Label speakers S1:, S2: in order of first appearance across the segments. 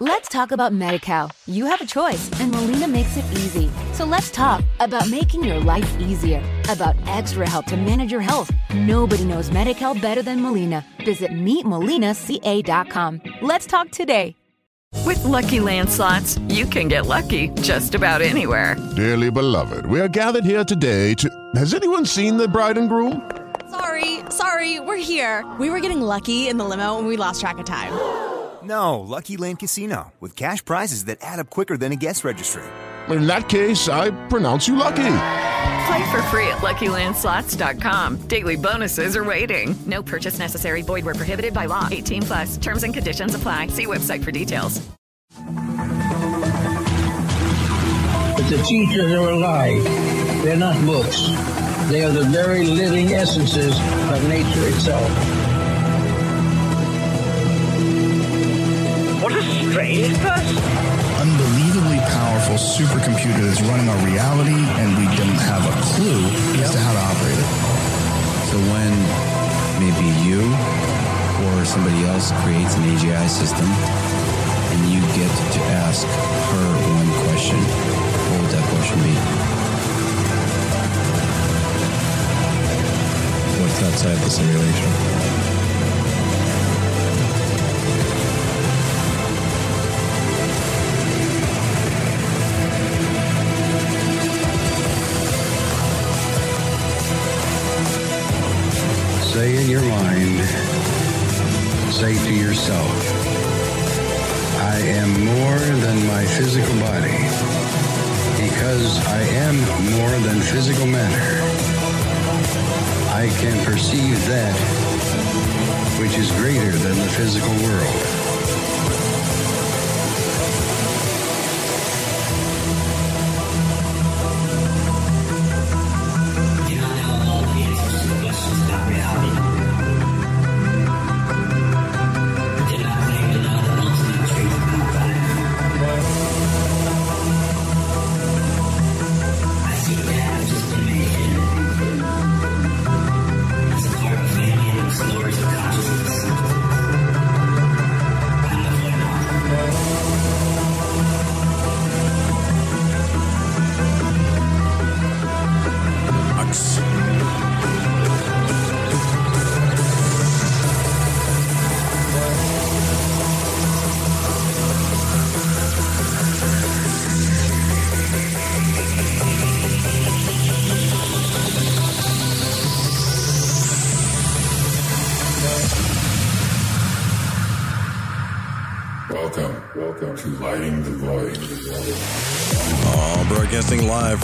S1: Let's talk about MediCal. You have a choice, and Molina makes it easy. So let's talk about making your life easier, about extra help to manage your health. Nobody knows MediCal better than Molina. Visit meetmolinaca.com. Let's talk today.
S2: With Lucky Land slots, you can get lucky just about anywhere.
S3: Dearly beloved, we are gathered here today to. Has anyone seen the bride and groom?
S4: Sorry, sorry, we're here. We were getting lucky in the limo and we lost track of time.
S5: No, Lucky Land Casino, with cash prizes that add up quicker than a guest registry.
S3: In that case, I pronounce you lucky.
S2: Play for free at LuckyLandSlots.com. Daily bonuses are waiting. No purchase necessary. Void where prohibited by law. 18 plus. Terms and conditions apply. See website for details.
S6: But the teachers are alive. They're not books. They are the very living essences of nature itself.
S7: What a strange person.
S8: Unbelievably powerful supercomputer that's running our reality, and we don't have a clue as to how to operate it.
S9: So when maybe you or somebody else creates an AGI system, and you get to ask her one question, what would that question be?
S10: What's outside the simulation?
S6: In your mind, say to yourself, I am more than my physical body because I am more than physical matter. I can perceive that which is greater than the physical world.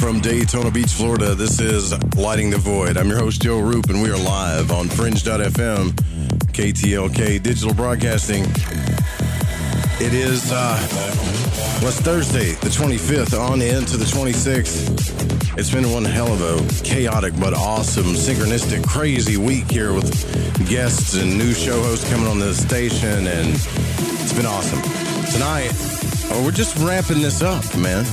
S11: From Daytona Beach, Florida. This is Lighting the Void. I'm your host, Joe Roop, and we are live on Fringe.fm, KTLK Digital Broadcasting. It is, uh, what's Thursday, the 25th, on into the 26th. It's been one hell of a chaotic but awesome, synchronistic, crazy week here with guests and new show hosts coming on the station, and it's been awesome. Tonight, oh, we're just ramping this up, man.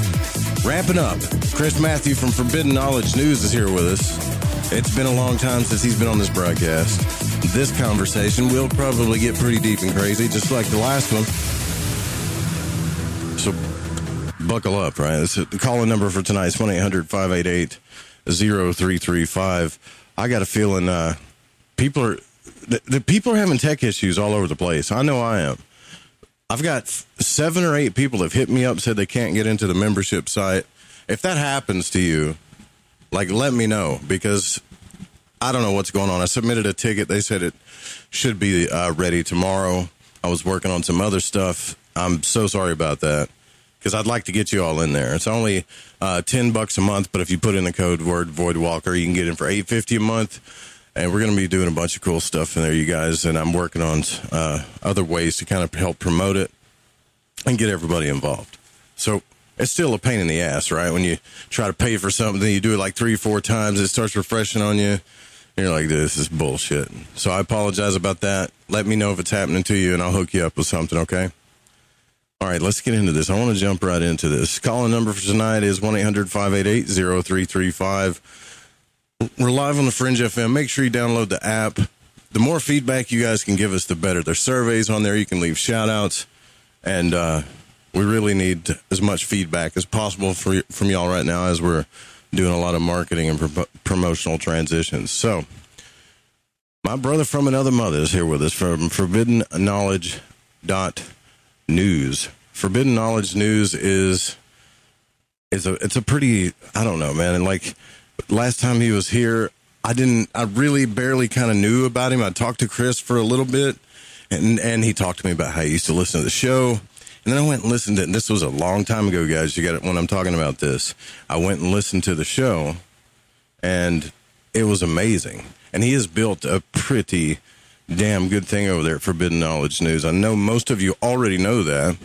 S11: Ramping up. Chris Mathieu from Forbidden Knowledge News is here with us. It's been a long time since he's been on this broadcast. This conversation will probably get pretty deep and crazy, just like the last one. So buckle up, right? This is the calling number for tonight is 1 800 588 0335. I got a feeling uh, people are. The, the people are having tech issues all over the place. I know I am. I've got seven or eight people have hit me up said they can't get into the membership site. If that happens to you, like let me know because I don't know what's going on. I submitted a ticket. They said it should be uh, ready tomorrow. I was working on some other stuff. I'm so sorry about that because I'd like to get you all in there. It's only uh, ten bucks a month, but if you put in the code word Walker, you can get in for eight fifty a month. And we're going to be doing a bunch of cool stuff in there, you guys. And I'm working on uh, other ways to kind of help promote it and get everybody involved. So it's still a pain in the ass, right? When you try to pay for something, you do it like three, four times, it starts refreshing on you. And you're like, this is bullshit. So I apologize about that. Let me know if it's happening to you, and I'll hook you up with something, okay? All right, let's get into this. I want to jump right into this. Calling number for tonight is 1 800 588 0335. We're live on the Fringe FM. Make sure you download the app. The more feedback you guys can give us, the better. There's surveys on there. You can leave shout outs. and uh, we really need as much feedback as possible for, from y'all right now as we're doing a lot of marketing and pro- promotional transitions. So, my brother from another mother is here with us from Forbidden Knowledge dot news. Forbidden Knowledge News is is a it's a pretty I don't know man and like last time he was here I didn't I really barely kind of knew about him. I talked to Chris for a little bit and and he talked to me about how he used to listen to the show. And then I went and listened to, and this was a long time ago, guys. You got it when I'm talking about this. I went and listened to the show, and it was amazing. And he has built a pretty damn good thing over there at Forbidden Knowledge News. I know most of you already know that,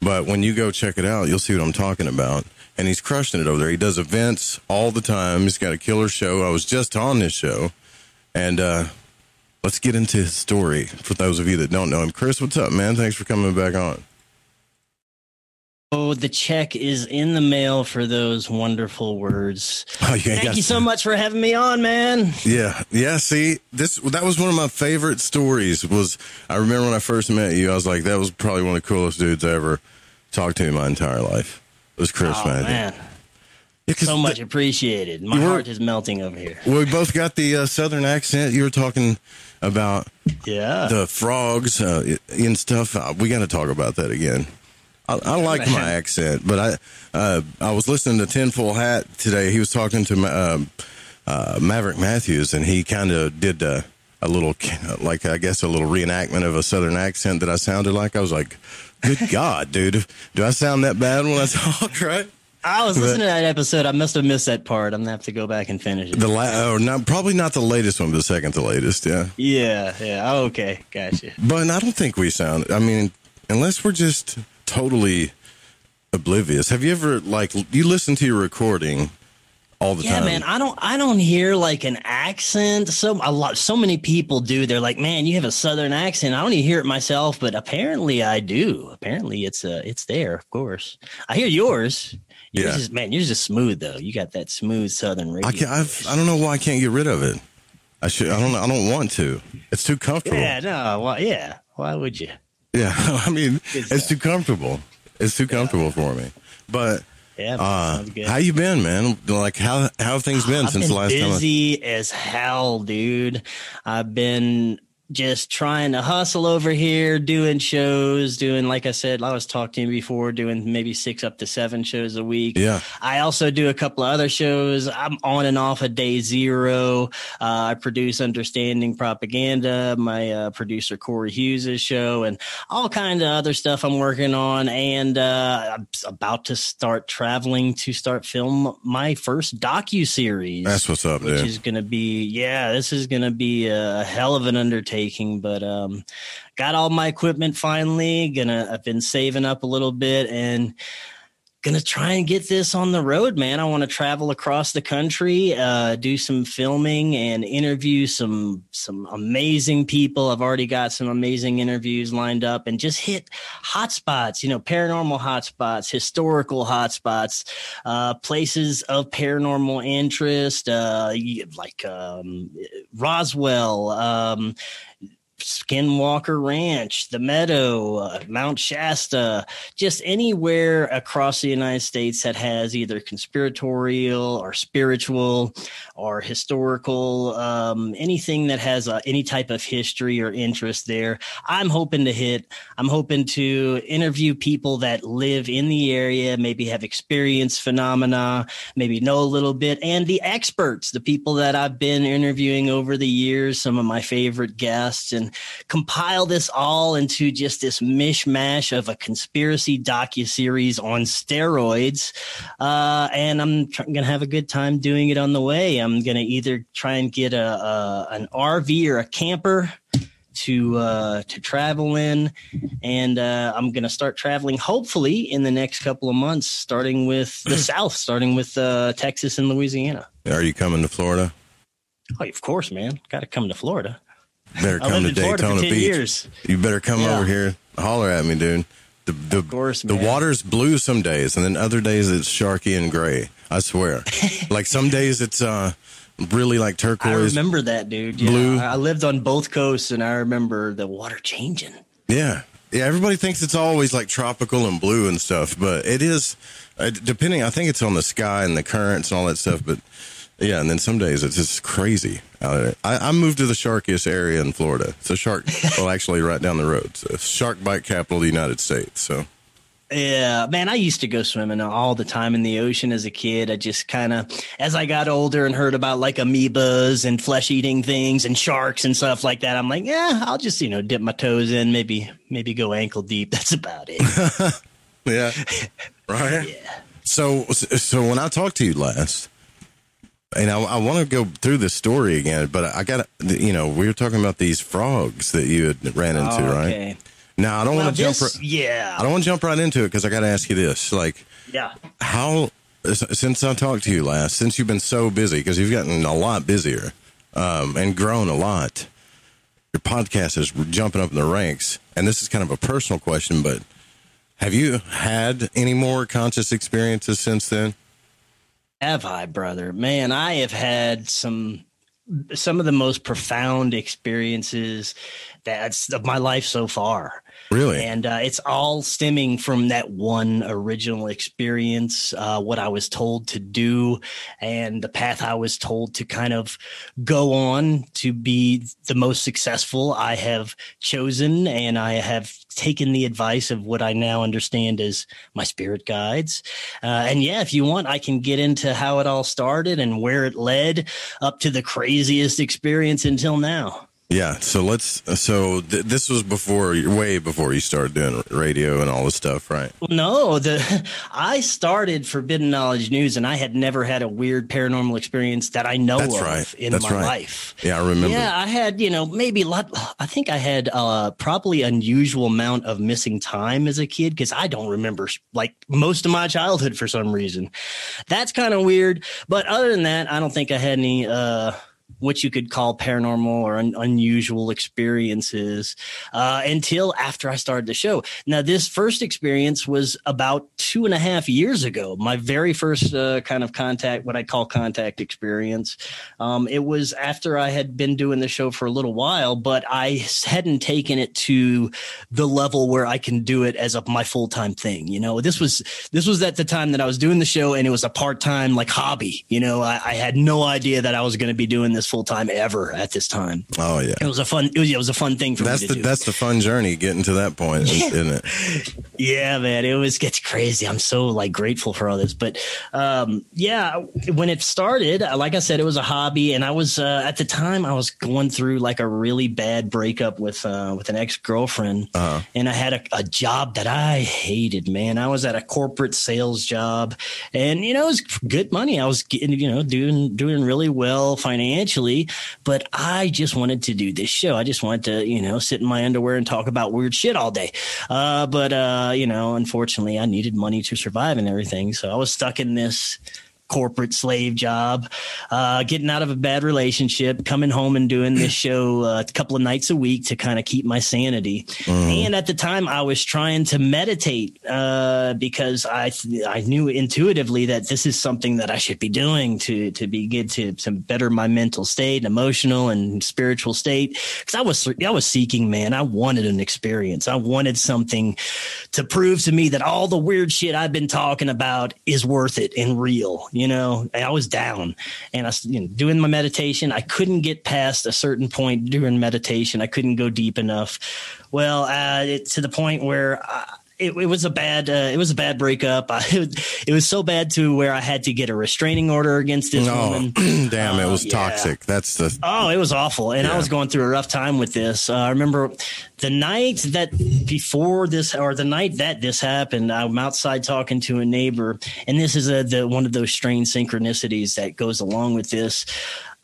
S11: but when you go check it out, you'll see what I'm talking about. And he's crushing it over there. He does events all the time. He's got a killer show. I was just on this show, and uh, let's get into his story for those of you that don't know him. Chris, what's up, man? Thanks for coming back on.
S12: Oh, the check is in the mail for those wonderful words.
S11: Oh, you
S12: Thank you so much for having me on, man.
S11: Yeah, yeah. See, this that was one of my favorite stories. Was I remember when I first met you? I was like, that was probably one of the coolest dudes I ever talked to in my entire life. It was Chris
S12: oh, man. Yeah, so much appreciated. My were, heart is melting over here.
S11: Well, we both got the uh, southern accent. You were talking about
S12: yeah
S11: the frogs uh, and stuff. Uh, we got to talk about that again. I, I like my accent, but I uh, I was listening to Tinfoil Hat today. He was talking to uh, uh, Maverick Matthews, and he kind of did a, a little, like I guess, a little reenactment of a Southern accent that I sounded like. I was like, "Good God, dude, do I sound that bad when I talk?" Right?
S12: I was listening to that episode. I must have missed that part. I'm gonna have to go back and finish it.
S11: The la- or not, probably not the latest one, but the second to latest. Yeah.
S12: Yeah. Yeah. Oh, okay. Gotcha.
S11: But I don't think we sound. I mean, unless we're just totally oblivious. Have you ever like you listen to your recording all the
S12: yeah,
S11: time?
S12: Yeah, man. I don't I don't hear like an accent. So a lot so many people do. They're like, "Man, you have a southern accent." I don't even hear it myself, but apparently I do. Apparently it's uh it's there, of course. I hear yours. Yours yeah. Is, man, you're just smooth though. You got that smooth southern radio.
S11: I can't I've, I don't know why I can't get rid of it. I should I don't I don't want to. It's too comfortable.
S12: Yeah, no. Well, yeah. Why would you?
S11: Yeah, I mean, it's too comfortable. It's too comfortable for me. But
S12: yeah,
S11: uh, how you been, man? Like how how have things been
S12: I've
S11: since
S12: been
S11: the last
S12: busy
S11: time?
S12: Busy as hell, dude. I've been just trying to hustle over here, doing shows, doing, like I said, I was talking to you before, doing maybe six up to seven shows a week.
S11: Yeah.
S12: I also do a couple of other shows. I'm on and off a day zero. Uh, I produce Understanding Propaganda, my uh, producer Corey Hughes' show, and all kind of other stuff I'm working on. And uh, I'm about to start traveling to start film my first docu series.
S11: That's what's up,
S12: which
S11: dude.
S12: is going to be, yeah, this is going to be a hell of an undertaking taking, but um, got all my equipment finally. Gonna I've been saving up a little bit and gonna try and get this on the road, man. I want to travel across the country, uh, do some filming and interview some some amazing people. I've already got some amazing interviews lined up, and just hit hotspots. You know, paranormal hotspots, historical hotspots, uh, places of paranormal interest, uh, like um, Roswell. Um, Skinwalker Ranch, the Meadow, uh, Mount Shasta, just anywhere across the United States that has either conspiratorial or spiritual or historical, um, anything that has uh, any type of history or interest there. I'm hoping to hit. I'm hoping to interview people that live in the area, maybe have experienced phenomena, maybe know a little bit, and the experts, the people that I've been interviewing over the years, some of my favorite guests and compile this all into just this mishmash of a conspiracy docu series on steroids. Uh, and I'm tr- gonna have a good time doing it on the way. I'm gonna either try and get a, a an RV or a camper to uh, to travel in, and uh, I'm going to start traveling hopefully in the next couple of months, starting with the South, starting with uh, Texas and Louisiana.
S11: Are you coming to Florida?
S12: Oh, of course, man. Got to come to Florida.
S11: Better come to Daytona Beach.
S12: Years.
S11: You better come yeah. over here. Holler at me, dude. The the,
S12: course,
S11: the water's blue some days, and then other days it's sharky and gray. I swear. like some days it's uh really like turquoise. I
S12: remember that, dude. Yeah, blue. I lived on both coasts, and I remember the water changing.
S11: Yeah, Yeah, everybody thinks it's always like tropical and blue and stuff, but it is uh, depending. I think it's on the sky and the currents and all that stuff. But yeah, and then some days it's just crazy. out there. I, I moved to the sharkiest area in Florida. It's a shark, well, actually, right down the road. So shark bite capital of the United States. So
S12: Yeah, man, I used to go swimming all the time in the ocean as a kid. I just kind of, as I got older and heard about like amoebas and flesh eating things and sharks and stuff like that, I'm like, yeah, I'll just, you know, dip my toes in, maybe, maybe go ankle deep. That's about it.
S11: yeah, right. Yeah. So, so when I talked to you last, and I, I want to go through the story again, but I got, you know, we were talking about these frogs that you had ran into,
S12: Oh,
S11: right?
S12: okay.
S11: Now I don't
S12: Well,
S11: want to jump.
S12: this-
S11: ri-
S12: yeah.
S11: I don't want to jump right into it because I got to ask you this: like,
S12: Yeah.
S11: how since I talked to you last, since you've been so busy because you've gotten a lot busier um, and grown a lot, your podcast is jumping up in the ranks. And this is kind of a personal question, but have you had any more conscious experiences since then?
S12: Have I, brother? Man, I have had some some of the most profound experiences that's of my life so far.
S11: Really?
S12: And uh, it's all stemming from that one original experience, uh, what I was told to do, and the path I was told to kind of go on to be the most successful I have chosen. And I have taken the advice of what I now understand as my spirit guides. Uh, and yeah, if you want, I can get into how it all started and where it led up to the craziest experience until now.
S11: Yeah. So let's. So th- this was before, way before you started doing radio and all this stuff, right?
S12: No, the I started Forbidden Knowledge News, and I had never had a weird paranormal experience that I know
S11: That's
S12: of
S11: right.
S12: in
S11: That's
S12: my
S11: right.
S12: life.
S11: Yeah, I remember.
S12: Yeah, I had you know maybe a lot. I think I had uh, probably unusual amount of missing time as a kid because I don't remember like most of my childhood for some reason. That's kind of weird. But other than that, I don't think I had any. Uh, what you could call paranormal or un- unusual experiences uh, until after I started the show. Now, this first experience was about two and a half years ago. My very first uh, kind of contact, what I call contact experience. Um, it was after I had been doing the show for a little while, but I hadn't taken it to the level where I can do it as a, my full time thing. You know, this was this was at the time that I was doing the show, and it was a part time like hobby. You know, I, I had no idea that I was going to be doing this full time ever at this time.
S11: Oh yeah.
S12: It was a fun. It was, it was a fun thing for
S11: That's
S12: me to
S11: the
S12: do.
S11: that's the fun journey getting to that point, isn't it?
S12: Yeah, man, it was gets crazy. I'm so like grateful for all this, but um, yeah, when it started, like I said, it was a hobby, and I was uh, at the time I was going through like a really bad breakup with uh, with an ex girlfriend,
S11: Uh-huh.
S12: and I had a, a job that I hated. Man, I was at a corporate sales job, and you know it was good money. I was getting you know doing doing really well financially, but I just wanted to do this show. I just wanted to you know sit in my underwear and talk about weird shit all day. Uh, but uh, you know, unfortunately, I needed money to survive and everything, so I was stuck in this corporate slave job, uh, getting out of a bad relationship, coming home and doing this show uh, a couple of nights a week to kind of keep my sanity. And at the time, I was trying to meditate uh, because I I knew intuitively that this is something that I should be doing to to be good to to better my mental state, and emotional and spiritual state. Because I was I was seeking, man. I wanted an experience. I wanted something to prove to me that all the weird shit I've been talking about is worth it and real. You know, I was down and I was you know, doing my meditation. I couldn't get past a certain point during meditation. I couldn't go deep enough. Well, uh, it, to the point where. I, it, it was a bad uh, it was a bad breakup. I, it was so bad to where I had to get a restraining order against this
S11: No,
S12: woman.
S11: damn, it
S12: Uh,
S11: was
S12: yeah.
S11: toxic. That's the
S12: Oh, it was awful, and I was going through a rough time with this. Uh, I remember the night that before this, or the night that this happened, I'm outside talking to a neighbor, and this is a the one of those strange synchronicities that goes along with this.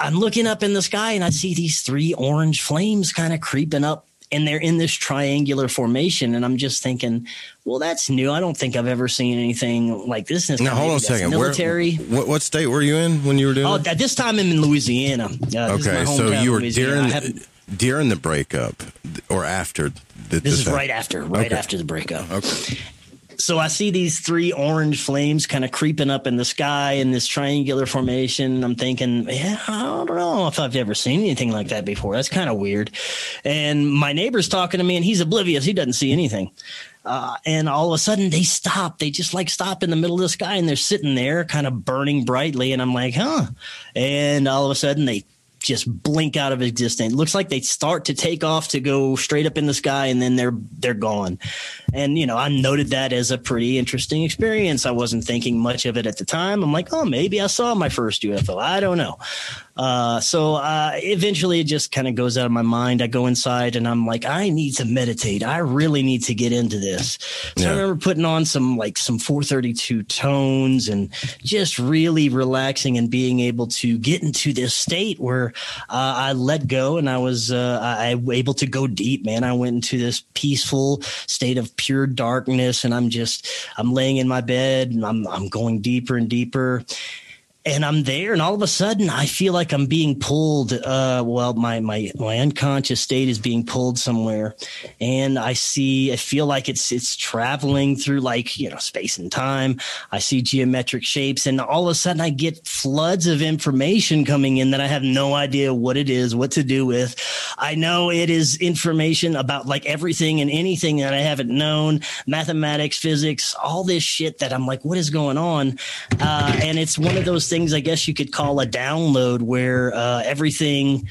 S12: I'm looking up in the sky, and I see these three orange flames kind of creeping up. And they're in this triangular formation, and I'm just thinking, well, that's new. I don't think I've ever seen anything like this. in this
S11: now. Hold on a second. Where-
S12: Military.
S11: what what state were you in when you were doing?
S12: Oh, at this time I'm in Louisiana. Uh, this is my
S11: okay, so you were
S12: Louisiana.
S11: during during the breakup or after? th-
S12: This is
S11: happened?
S12: right after, right
S11: Okay.
S12: after the breakup.
S11: Okay.
S12: So I see these three orange flames kind of creeping up in the sky in this triangular formation. I'm thinking, yeah, I don't know if I've ever seen anything like that before. That's kind of weird. And my neighbor's talking to me, and he's oblivious. He doesn't see anything. Uh, and all of a sudden they stop. They just like stop in the middle of the sky and they're sitting there kind of burning brightly. And I'm like, huh. And all of a sudden they just blink out of existence. Looks like they start to take off to go straight up in the sky and then they're they're gone. And you know, I noted that as a pretty interesting experience. I wasn't thinking much of it at the time. I'm like, oh, maybe I saw my first UFO. I don't know. Uh, so uh, eventually it just kind of goes out of my mind. I go inside and I'm like, I need to meditate. I really need to get into this. So yeah. I remember putting on some like some 432 tones and just really relaxing and being able to get into this state where uh, I let go and I was uh, I, I able to go deep, man. I went into this peaceful state of pure darkness and I'm just I'm laying in my bed and I'm I'm going deeper and deeper and I'm there, and all of a sudden, I feel like I'm being pulled. Uh, well, my my my unconscious state is being pulled somewhere, and I see. I feel like it's it's traveling through like you know space and time. I see geometric shapes, and all of a sudden, I get floods of information coming in that I have no idea what it is, what to do with. I know it is information about like everything and anything that I haven't known, mathematics, physics, all this shit that I'm like, what is going on? Uh, and it's one of those things I guess you could call a download where uh, everything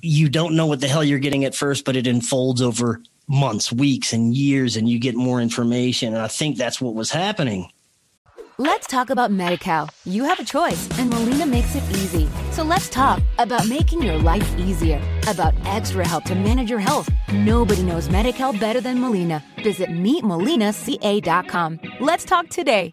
S12: you don't know what the hell you're getting at first, but it unfolds over months, weeks, and years, and you get more information. And I think that's what was happening.
S1: Let's talk about MediCal. You have a choice, and Molina makes it easy. So let's talk about making your life easier, about extra help to manage your health. Nobody knows MediCal better than Molina. Visit meetmolinaca.com. Let's talk today.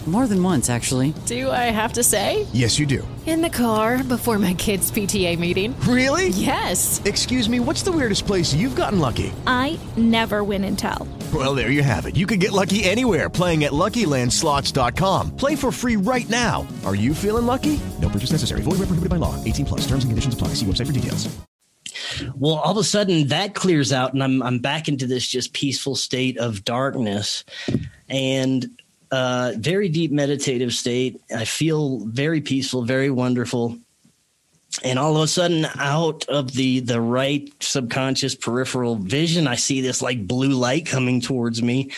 S13: More than once, actually.
S14: Do I have to say?
S15: Yes, you do.
S14: In the car before my kids' PTA meeting.
S15: Really?
S14: Yes.
S15: Excuse me, what's the weirdest place you've gotten lucky?
S16: I never win and tell.
S15: Well, there you have it. You can get lucky anywhere playing at LuckyLandSlots.com. Play for free right now. Are you feeling lucky? No purchase necessary. Void where prohibited by law. 18 plus. Terms and conditions apply. See website for details.
S12: Well, all of a sudden that clears out, and I'm I'm back into this just peaceful state of darkness, and uh, very deep meditative state. I feel very peaceful, very wonderful. And all of a sudden, out of the the right subconscious peripheral vision, I see this like blue light coming towards me.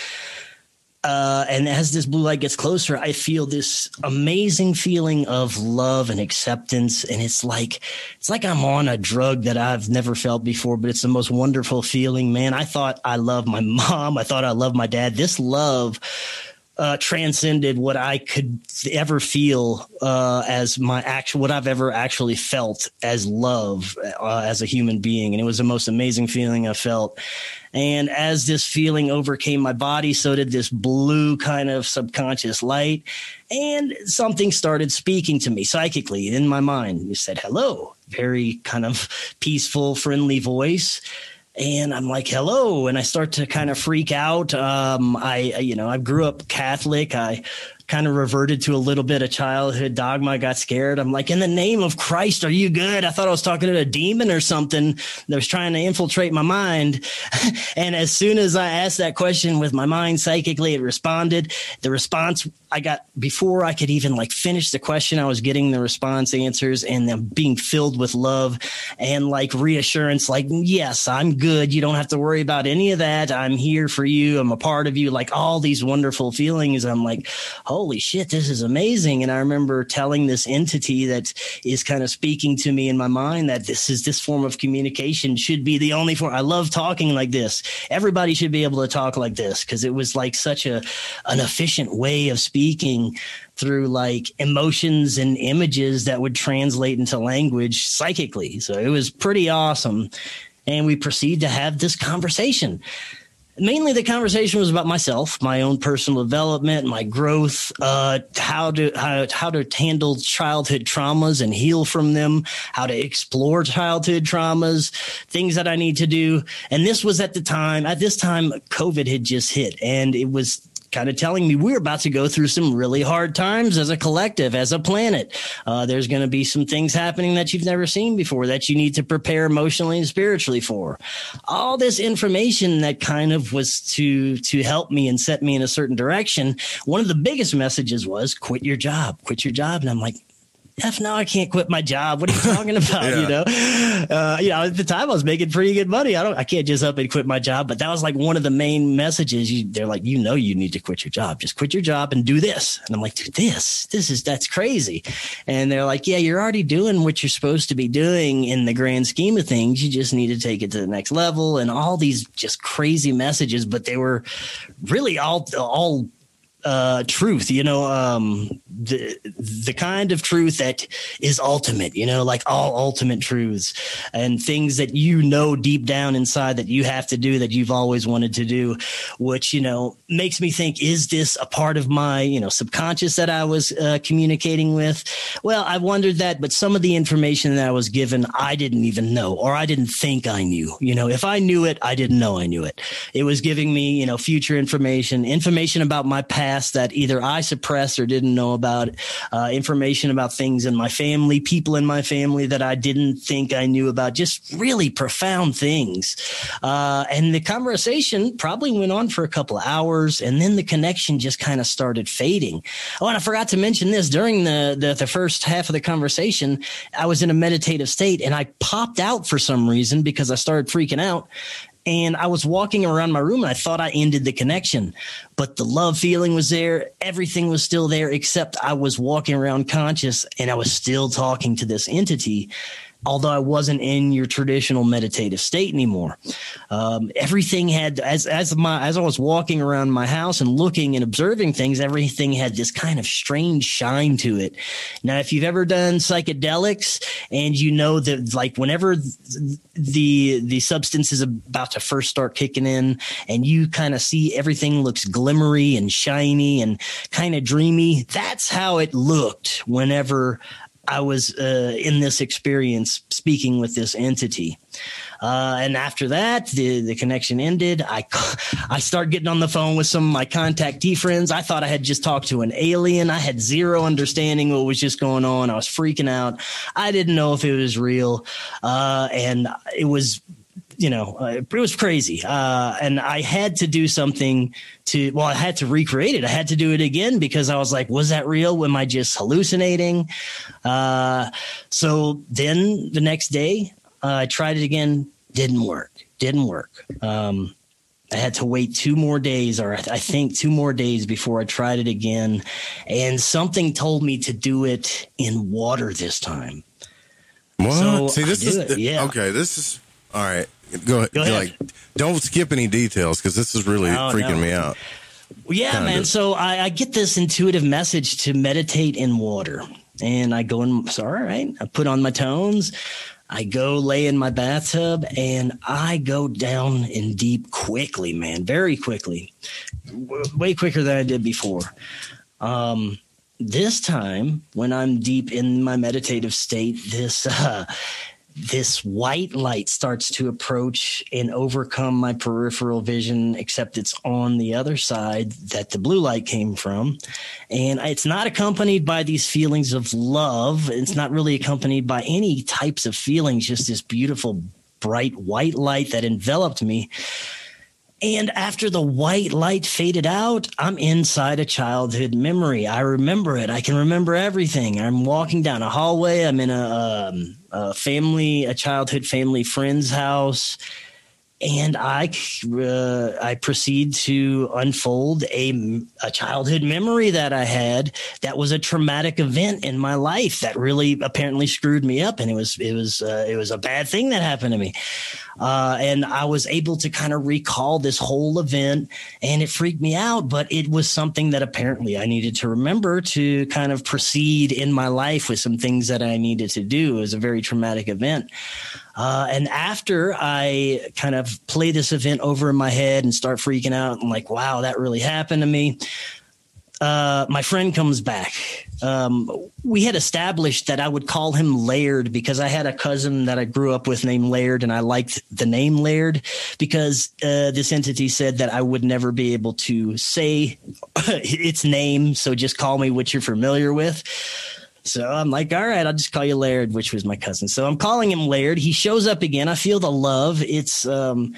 S12: Uh, and as this blue light gets closer, I feel this amazing feeling of love and acceptance. And it's like, it's like I'm on a drug that I've never felt before, but it's the most wonderful feeling, man. I thought I loved my mom. I thought I loved my dad. This love uh, transcended what I could ever feel uh, as my actual, what I've ever actually felt as love uh, as a human being. And it was the most amazing feeling I felt. And as this feeling overcame my body, so did this blue kind of subconscious light. And something started speaking to me psychically in my mind. It said, hello, very kind of peaceful, friendly voice and I'm like, hello. And I start to kind of freak out. Um, I, you know, I grew up Catholic. I kind of reverted to a little bit of childhood dogma. I got scared. I'm like, in the name of Christ, are you good? I thought I was talking to a demon or something that was trying to infiltrate my mind. and as soon as I asked that question with my mind psychically, it responded. The response I got before I could even like finish the question, I was getting the response answers and them being filled with love and like reassurance, like, yes, I'm good. You don't have to worry about any of that. I'm here for you. I'm a part of you. Like all these wonderful feelings. I'm like, holy shit, this is amazing. And I remember telling this entity that is kind of speaking to me in my mind that this is this form of communication should be the only form. I love talking like this. Everybody should be able to talk like this because it was like such a an efficient way of speaking through like emotions and images that would translate into language psychically. So it was pretty awesome. And we proceed to have this conversation. Mainly, the conversation was about myself, my own personal development, my growth, uh, how to how, how to handle childhood traumas and heal from them, how to explore childhood traumas, things that I need to do. And this was at the time. At this time, COVID had just hit, and it was kind of telling me we're about to go through some really hard times as a collective, as a planet. Uh, there's going to be some things happening that you've never seen before that you need to prepare emotionally and spiritually for. All this information that kind of was to to help me and set me in a certain direction. One of the biggest messages was quit your job, quit your job, and I'm like, F no, I can't quit my job. What are you talking about? yeah. You know, uh, you know, at the time I was making pretty good money. I don't, I can't just up and quit my job. But that was like one of the main messages. You, they're like, you know, you need to quit your job. Just quit your job and do this. And I'm like, dude, this, this is, that's crazy. And they're like, yeah, you're already doing what you're supposed to be doing in the grand scheme of things. You just need to take it to the next level and all these just crazy messages. But they were really all, all uh, truth, you know, um, the the kind of truth that is ultimate, you know, like all ultimate truths and things that you know deep down inside that you have to do that you've always wanted to do, which you know makes me think: is this a part of my you know subconscious that I was uh, communicating with? Well, I wondered that, but some of the information that I was given, I didn't even know, or I didn't think I knew. You know, if I knew it, I didn't know I knew it. It was giving me you know future information, information about my past past that either I suppressed or didn't know about, uh, information about things in my family, people in my family that I didn't think I knew about, just really profound things. Uh, and the conversation probably went on for a couple of hours, and then the connection just kind of started fading. Oh, and I forgot to mention this during the, the, the first half of the conversation, I was in a meditative state and I popped out for some reason because I started freaking out and I was walking around my room and I thought I ended the connection, but the love feeling was there. Everything was still there, except I was walking around conscious and I was still talking to this entity although I wasn't in your traditional meditative state anymore. Um, everything had as as my as I was walking around my house and looking and observing things, everything had this kind of strange shine to it. Now, if you've ever done psychedelics and you know that like whenever the the substance is about to first start kicking in and you kind of see everything looks glimmery and shiny and kind of dreamy, that's how it looked whenever I was uh, in this experience speaking with this entity. Uh, and after that, the, the connection ended. I, I start getting on the phone with some of my contactee friends. I thought I had just talked to an alien. I had zero understanding what was just going on. I was freaking out. I didn't know if it was real. Uh, and it was you know, uh, it was crazy. Uh, and I had to do something to, well, I had to recreate it. I had to do it again because I was like, was that real? Am I just hallucinating? Uh, so then the next day, uh, I tried it again. Didn't work. Didn't work. Um, I had to wait two more days, or I think two more days before I tried it again. And something told me to do it in water this time.
S11: What? So See, this is the, yeah. okay. This is all right. Go ahead. Go ahead. Like, don't skip any details because this is really oh, freaking no. me out.
S12: Yeah, kind man. So I, I, get this intuitive message to meditate in water, and I go in. So all right, I put on my tones. I go lay in my bathtub, and I go down in deep quickly, man, very quickly, w- way quicker than I did before. Um, this time, when I'm deep in my meditative state, this uh, this white light starts to approach and overcome my peripheral vision, except it's on the other side that the blue light came from. And it's not accompanied by these feelings of love. It's not really accompanied by any types of feelings, just this beautiful, bright white light that enveloped me. And after the white light faded out, I'm inside a childhood memory. I remember it. I can remember everything. I'm walking down a hallway. I'm in a, um, a family, a childhood family friend's house and I uh, I proceed to unfold a a childhood memory that I had that was a traumatic event in my life that really apparently screwed me up, and it was it was uh, it was a bad thing that happened to me, uh, and I was able to kind of recall this whole event, and it freaked me out, but it was something that apparently I needed to remember to kind of proceed in my life with some things that I needed to do. It was a very traumatic event. Uh, and after I kind of play this event over in my head and start freaking out, and like, wow, that really happened to me. Uh, my friend comes back um, we had established that I would call him Laird because I had a cousin that I grew up with named Laird, and I liked the name Laird because uh, this entity said that I would never be able to say its name. So just call me what you're familiar with. So I'm like, all right, I'll just call you Laird, which was my cousin. So I'm calling him Laird. He shows up again. I feel the love. It's um,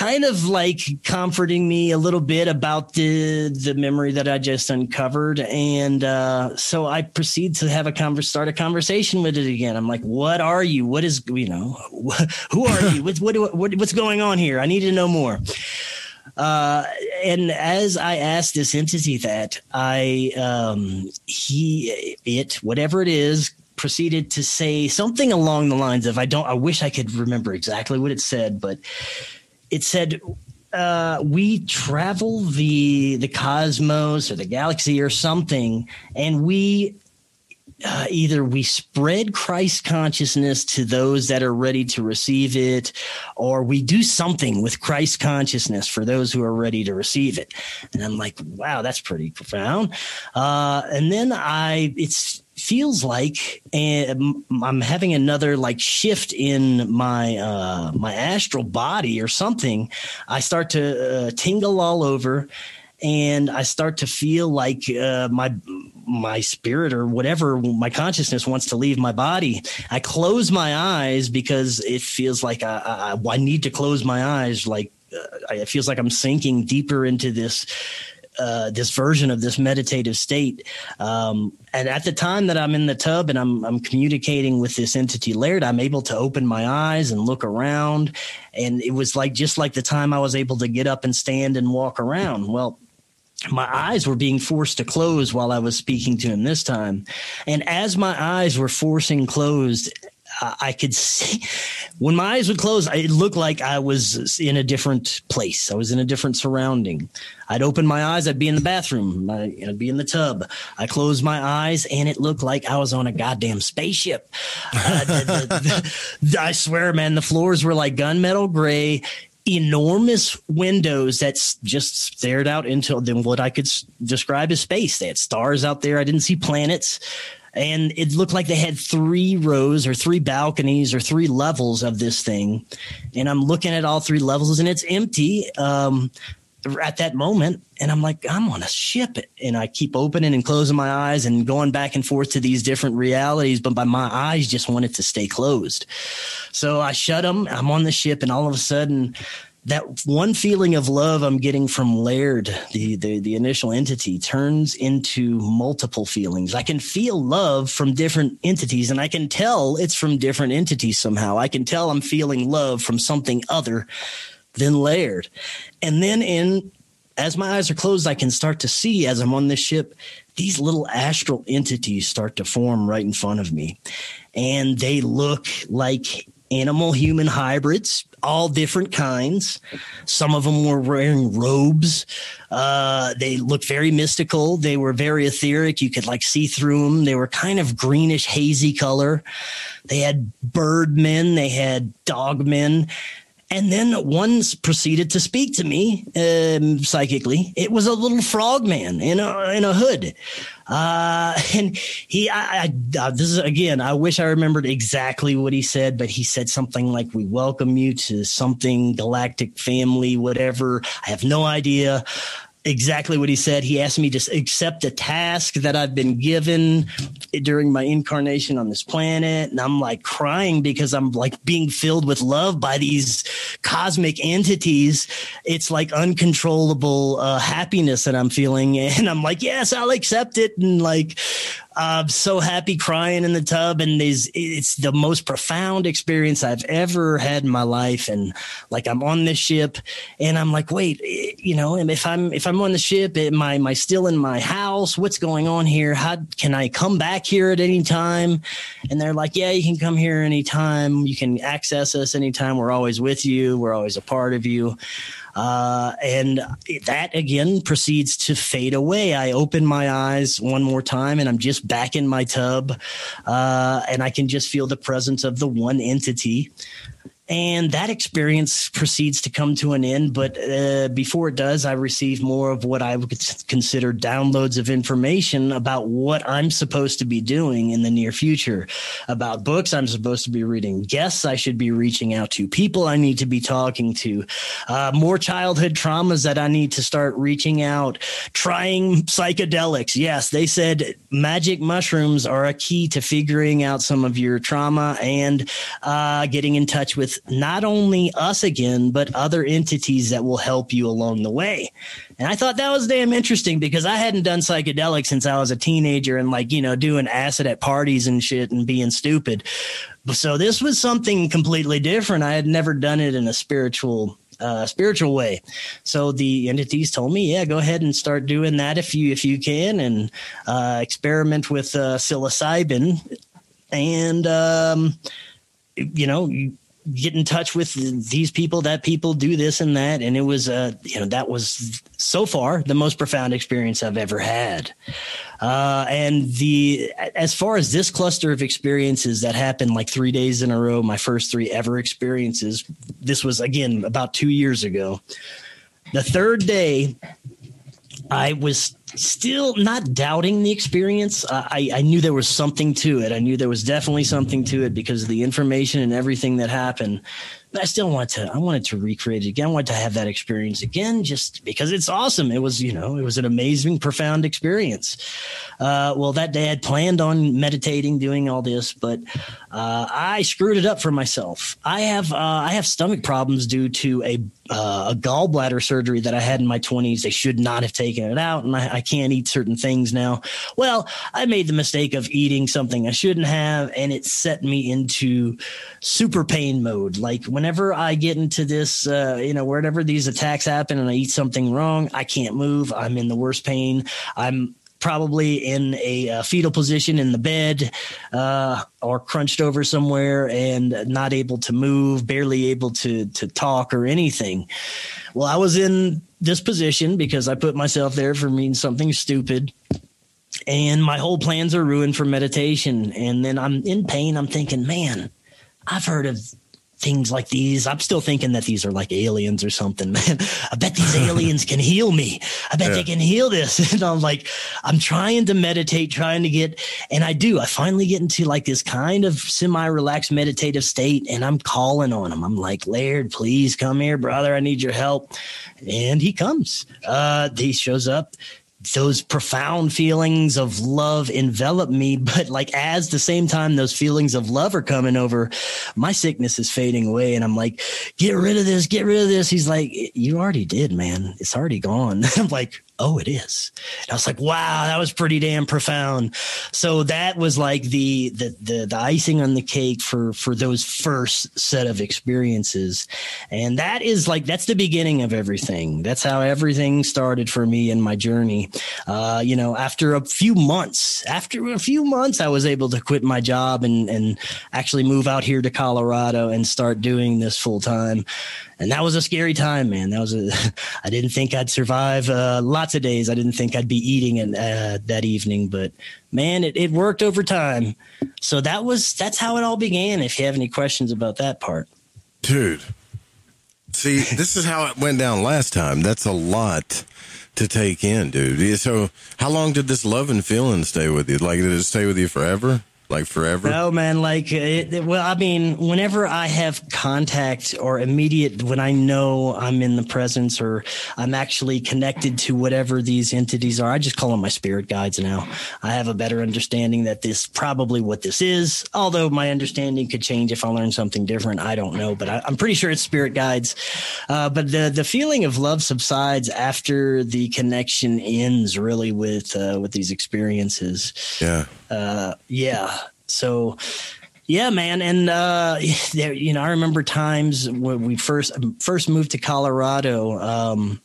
S12: kind of like comforting me a little bit about the the memory that I just uncovered, and uh, so I proceed to have a converse, start a conversation with it again. I'm like, "What are you? What is you know? Who are you? What's what, what what's going on here? I need to know more." Uh, and as I asked this entity that, I um, he it whatever it is proceeded to say something along the lines of I don't I wish I could remember exactly what it said, but it said uh, we travel the the cosmos or the galaxy or something, and we uh, either we spread Christ consciousness to those that are ready to receive it, or we do something with Christ consciousness for those who are ready to receive it. And I'm like, wow, that's pretty profound. Uh, and then I, it's feels like and I'm having another like shift in my uh, my astral body or something. I start to uh, tingle all over, and I start to feel like uh, my my spirit or whatever my consciousness wants to leave my body. I close my eyes because it feels like I, I, I need to close my eyes. Like uh, it feels like I'm sinking deeper into this uh, this version of this meditative state. Um, and at the time that I'm in the tub and I'm, I'm communicating with this entity Laird, I'm able to open my eyes and look around. And it was like just like the time I was able to get up and stand and walk around. Well, my eyes were being forced to close while I was speaking to him this time. And as my eyes were forcing closed, I could see when my eyes would close, it looked like I was in a different place. I was in a different surrounding. I'd open my eyes, I'd be in the bathroom, I'd be in the tub. I closed my eyes, and it looked like I was on a goddamn spaceship. Uh, the, the, the, I swear, man, the floors were like gunmetal gray enormous windows that just stared out into what I could describe as space. They had stars out there. I didn't see planets. And it looked like they had three rows or three balconies or three levels of this thing. And I'm looking at all three levels and it's empty. Um, at that moment and i'm like i'm on a ship and i keep opening and closing my eyes and going back and forth to these different realities but by my eyes just wanted to stay closed so i shut them i'm on the ship and all of a sudden that one feeling of love i'm getting from laird the, the the initial entity turns into multiple feelings. I can feel love from different entities and i can tell it's from different entities somehow. I can tell i'm feeling love from something other than laird. And then in as my eyes are closed, I can start to see as I'm on this ship, these little astral entities start to form right in front of me. And they look like animal human hybrids, all different kinds. Some of them were wearing robes. Uh, they looked very mystical. They were very etheric. You could like see through them. They were kind of greenish, hazy color. They had bird men. They had dog men. And then one proceeded to speak to me um, psychically. It was a little frog man in a in a hood, uh, and he. I, I, uh, this is again. I wish I remembered exactly what he said, but he said something like, "We welcome you to something galactic family, whatever." I have no idea exactly what he said. He asked me to accept a task that I've been given during my incarnation on this planet. And I'm like crying because I'm like being filled with love by these cosmic entities. It's like uncontrollable uh, happiness that I'm feeling. And I'm like, yes, I'll accept it. And like, I'm so happy crying in the tub, and it's the most profound experience I've ever had in my life. And like I'm on this ship, and I'm like, wait, you know, if I'm if I'm on the ship, am I am I still in my house? What's going on here? How can I come back here at any time? And they're like, yeah, you can come here anytime. You can access us anytime. We're always with you. We're always a part of you. Uh, and that again proceeds to fade away. I open my eyes one more time and I'm just back in my tub. Uh, and I can just feel the presence of the one entity. And that experience proceeds to come to an end. But uh, before it does, I receive more of what I would consider downloads of information about what I'm supposed to be doing in the near future, about books I'm supposed to be reading, guests I should be reaching out to, people I need to be talking to, uh, more childhood traumas that I need to start reaching out, trying psychedelics. Yes, they said magic mushrooms are a key to figuring out some of your trauma and uh, getting in touch with not only us again, but other entities that will help you along the way. And I thought that was damn interesting because I hadn't done psychedelics since I was a teenager and like, you know, doing acid at parties and shit and being stupid. So this was something completely different. I had never done it in a spiritual uh, spiritual way. So the entities told me, yeah, go ahead and start doing that if you if you can, and uh, experiment with uh, psilocybin, and um, you know. You, get in touch with these people that people do this and that. And it was uh you know that was so far the most profound experience i've ever had. Uh and the as far as this cluster of experiences that happened like three days in a row my first three ever experiences this was again about two years ago. The third day I was still not doubting the experience. I, I knew there was something to it. I knew there was definitely something to it because of the information and everything that happened. But I still wanted to, I wanted to recreate it again. I wanted to have that experience again just because it's awesome. It was, you know, it was an amazing, profound experience. Uh, well, that day I'd planned on meditating, doing all this, but uh, I screwed it up for myself. I have, uh, I have stomach problems due to a, uh, a gallbladder surgery that I had in my 20s. They should not have taken it out, and I, I can't eat certain things now. Well, I made the mistake of eating something I shouldn't have, and it set me into super pain mode. Like whenever I get into this, uh, you know, wherever these attacks happen and I eat something wrong, I can't move. I'm in the worst pain. I'm probably in a uh, fetal position in the bed uh, or crunched over somewhere and not able to move, barely able to to talk or anything. Well, I was in this position because I put myself there for mean something stupid. And my whole plans are ruined for meditation. And then I'm in pain. I'm thinking, man, I've heard of things like these. I'm still thinking that these are like aliens or something, man. I bet these aliens can heal me. I bet yeah. they can heal this. And I'm like, I'm trying to meditate, trying to get, and I do. I finally get into like this kind of semi relaxed meditative state and I'm calling on him. I'm like, Laird, please come here, brother. I need your help. And he comes. Uh, he shows up those profound feelings of love envelop me but like as the same time those feelings of love are coming over my sickness is fading away and i'm like get rid of this get rid of this. He's like you already did man. It's already gone. I'm like oh, it is. And I was like, wow, that was pretty damn profound. So that was like the, the the the, icing on the cake for for those first set of experiences, and that is like that's the beginning of everything. That's how everything started for me in my journey. Uh, you know, after a few months, after a few months, I was able to quit my job and and actually move out here to Colorado and start doing this full time and that was a scary time, man. That was a, I didn't think I'd survive uh, lots of days. I didn't think I'd be eating it, uh, that evening, but man, it, it worked over time. So that was, that's how it all began. If you have any questions about that part.
S11: Dude, see, this is how it went down last time. That's a lot to take in, dude. So how long did this love and feeling stay with you? Like, did it stay with you forever? Like forever?
S12: No, man. Like, it, well, I mean, whenever I have contact or immediate, when I know I'm in the presence or I'm actually connected to whatever these entities are, I just call them my spirit guides now. I have a better understanding that this probably what this is. Although my understanding could change if I learn something different. I don't know, but I, am pretty sure it's spirit guides. Uh, but the the feeling of love subsides after the connection ends, really, with uh, with these experiences.
S11: Yeah.
S12: Uh, yeah so yeah, man, and uh, there, you know, I remember times when we first first moved to Colorado. Um,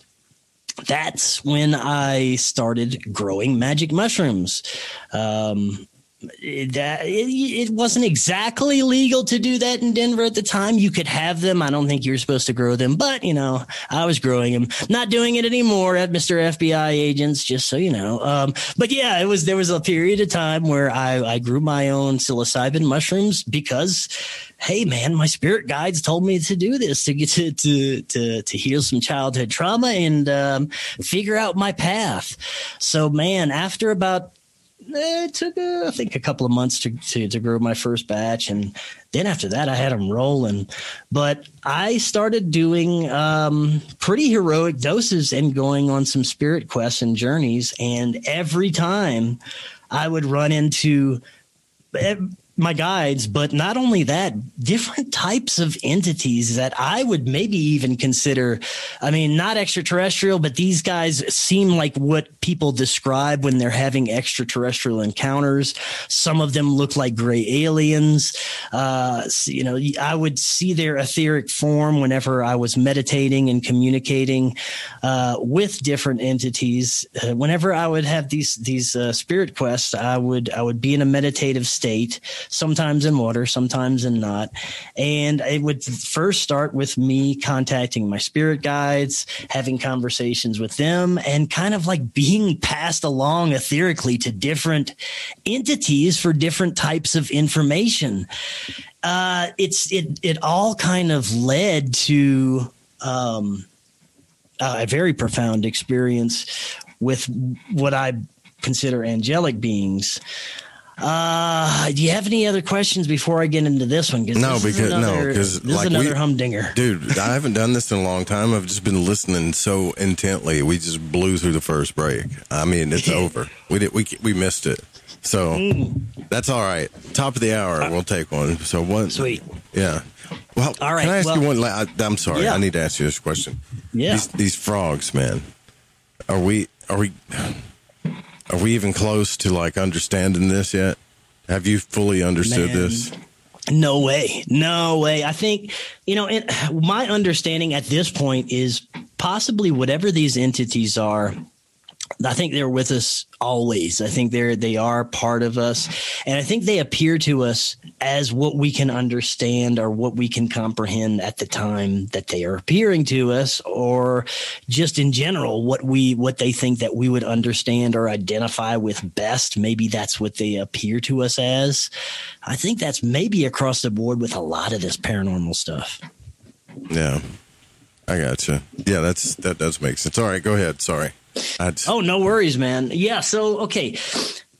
S12: that's when I started growing magic mushrooms. Um, that it, it, wasn't exactly legal to do that in Denver at the time. You could have them. I don't think you're supposed to grow them, but you know, I was growing them. Not doing it anymore at Mr. FBI agents, just so you know. Um, but yeah, it was there was a period of time where I, I grew my own psilocybin mushrooms because hey man, my spirit guides told me to do this to get to to to, to heal some childhood trauma and um, figure out my path. So man, after about it took uh, I think a couple of months to, to, to grow my first batch, and then after that I had them rolling. But I started doing um, pretty heroic doses and going on some spirit quests and journeys, and every time I would run into eh, my guides, but not only that, different types of entities that I would maybe even consider. I mean, not extraterrestrial, but these guys seem like what people describe when they're having extraterrestrial encounters. Some of them look like gray aliens. Uh, you know, I would see their etheric form whenever I was meditating and communicating uh, with different entities. Uh, whenever I would have these these uh, spirit quests, I would I would be in a meditative state sometimes in water, sometimes in not. And it would first start with me contacting my spirit guides, having conversations with them, and kind of like being passed along etherically to different entities for different types of information. Uh, it's it it all kind of led to um, a very profound experience with what I consider angelic beings. Uh, do you have any other questions before I get into this one?
S11: No,
S12: this
S11: because
S12: another,
S11: no, because
S12: this
S11: like
S12: is another
S11: we,
S12: humdinger,
S11: dude. I haven't done this in a long time. I've just been listening so intently. We just blew through the first break. I mean, it's over. We did. We we missed it. So
S12: Mm.
S11: that's all right. Top of the hour, we'll take one. So one,
S12: sweet.
S11: Yeah. Well,
S12: All right,
S11: Can I ask
S12: well-
S11: you one? I, I'm sorry.
S12: Yeah.
S11: I need to ask you this question.
S12: Yeah.
S11: These, these frogs, man. Are we? Are we? Are we even close to like understanding this yet? Have you fully understood
S12: Man.
S11: this?
S12: No way. No way. I think, you know, it, my understanding at this point is possibly whatever these entities are, I think they're with us always. I think they're they are part of us, and I think they appear to us as what we can understand or what we can comprehend at the time that they are appearing to us, or just in general what we what they think that we would understand or identify with best. Maybe that's what they appear to us as. I think that's maybe across the board with a lot of this paranormal stuff.
S11: Yeah, I got you. Yeah, that's that does make sense. All right, go ahead. Sorry.
S12: Oh, no worries, man. Yeah. So, okay.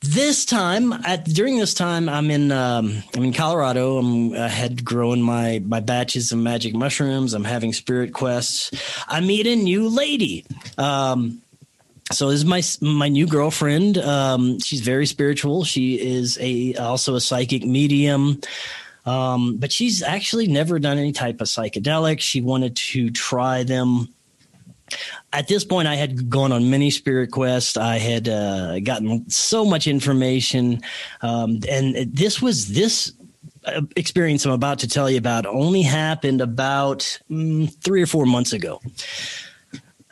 S12: This time, at during this time, I'm in um, I'm in Colorado. I'm I had growing my my batches of magic mushrooms. I'm having spirit quests. I meet a new lady. Um, so this is my my new girlfriend. Um, she's very spiritual. She is a also a psychic medium. Um, but she's actually never done any type of psychedelic. She wanted to try them at this point, I had gone on many spirit quests. I had uh, gotten so much information, um, and this was this uh, experience I'm about to tell you about only happened about mm, three or four months ago.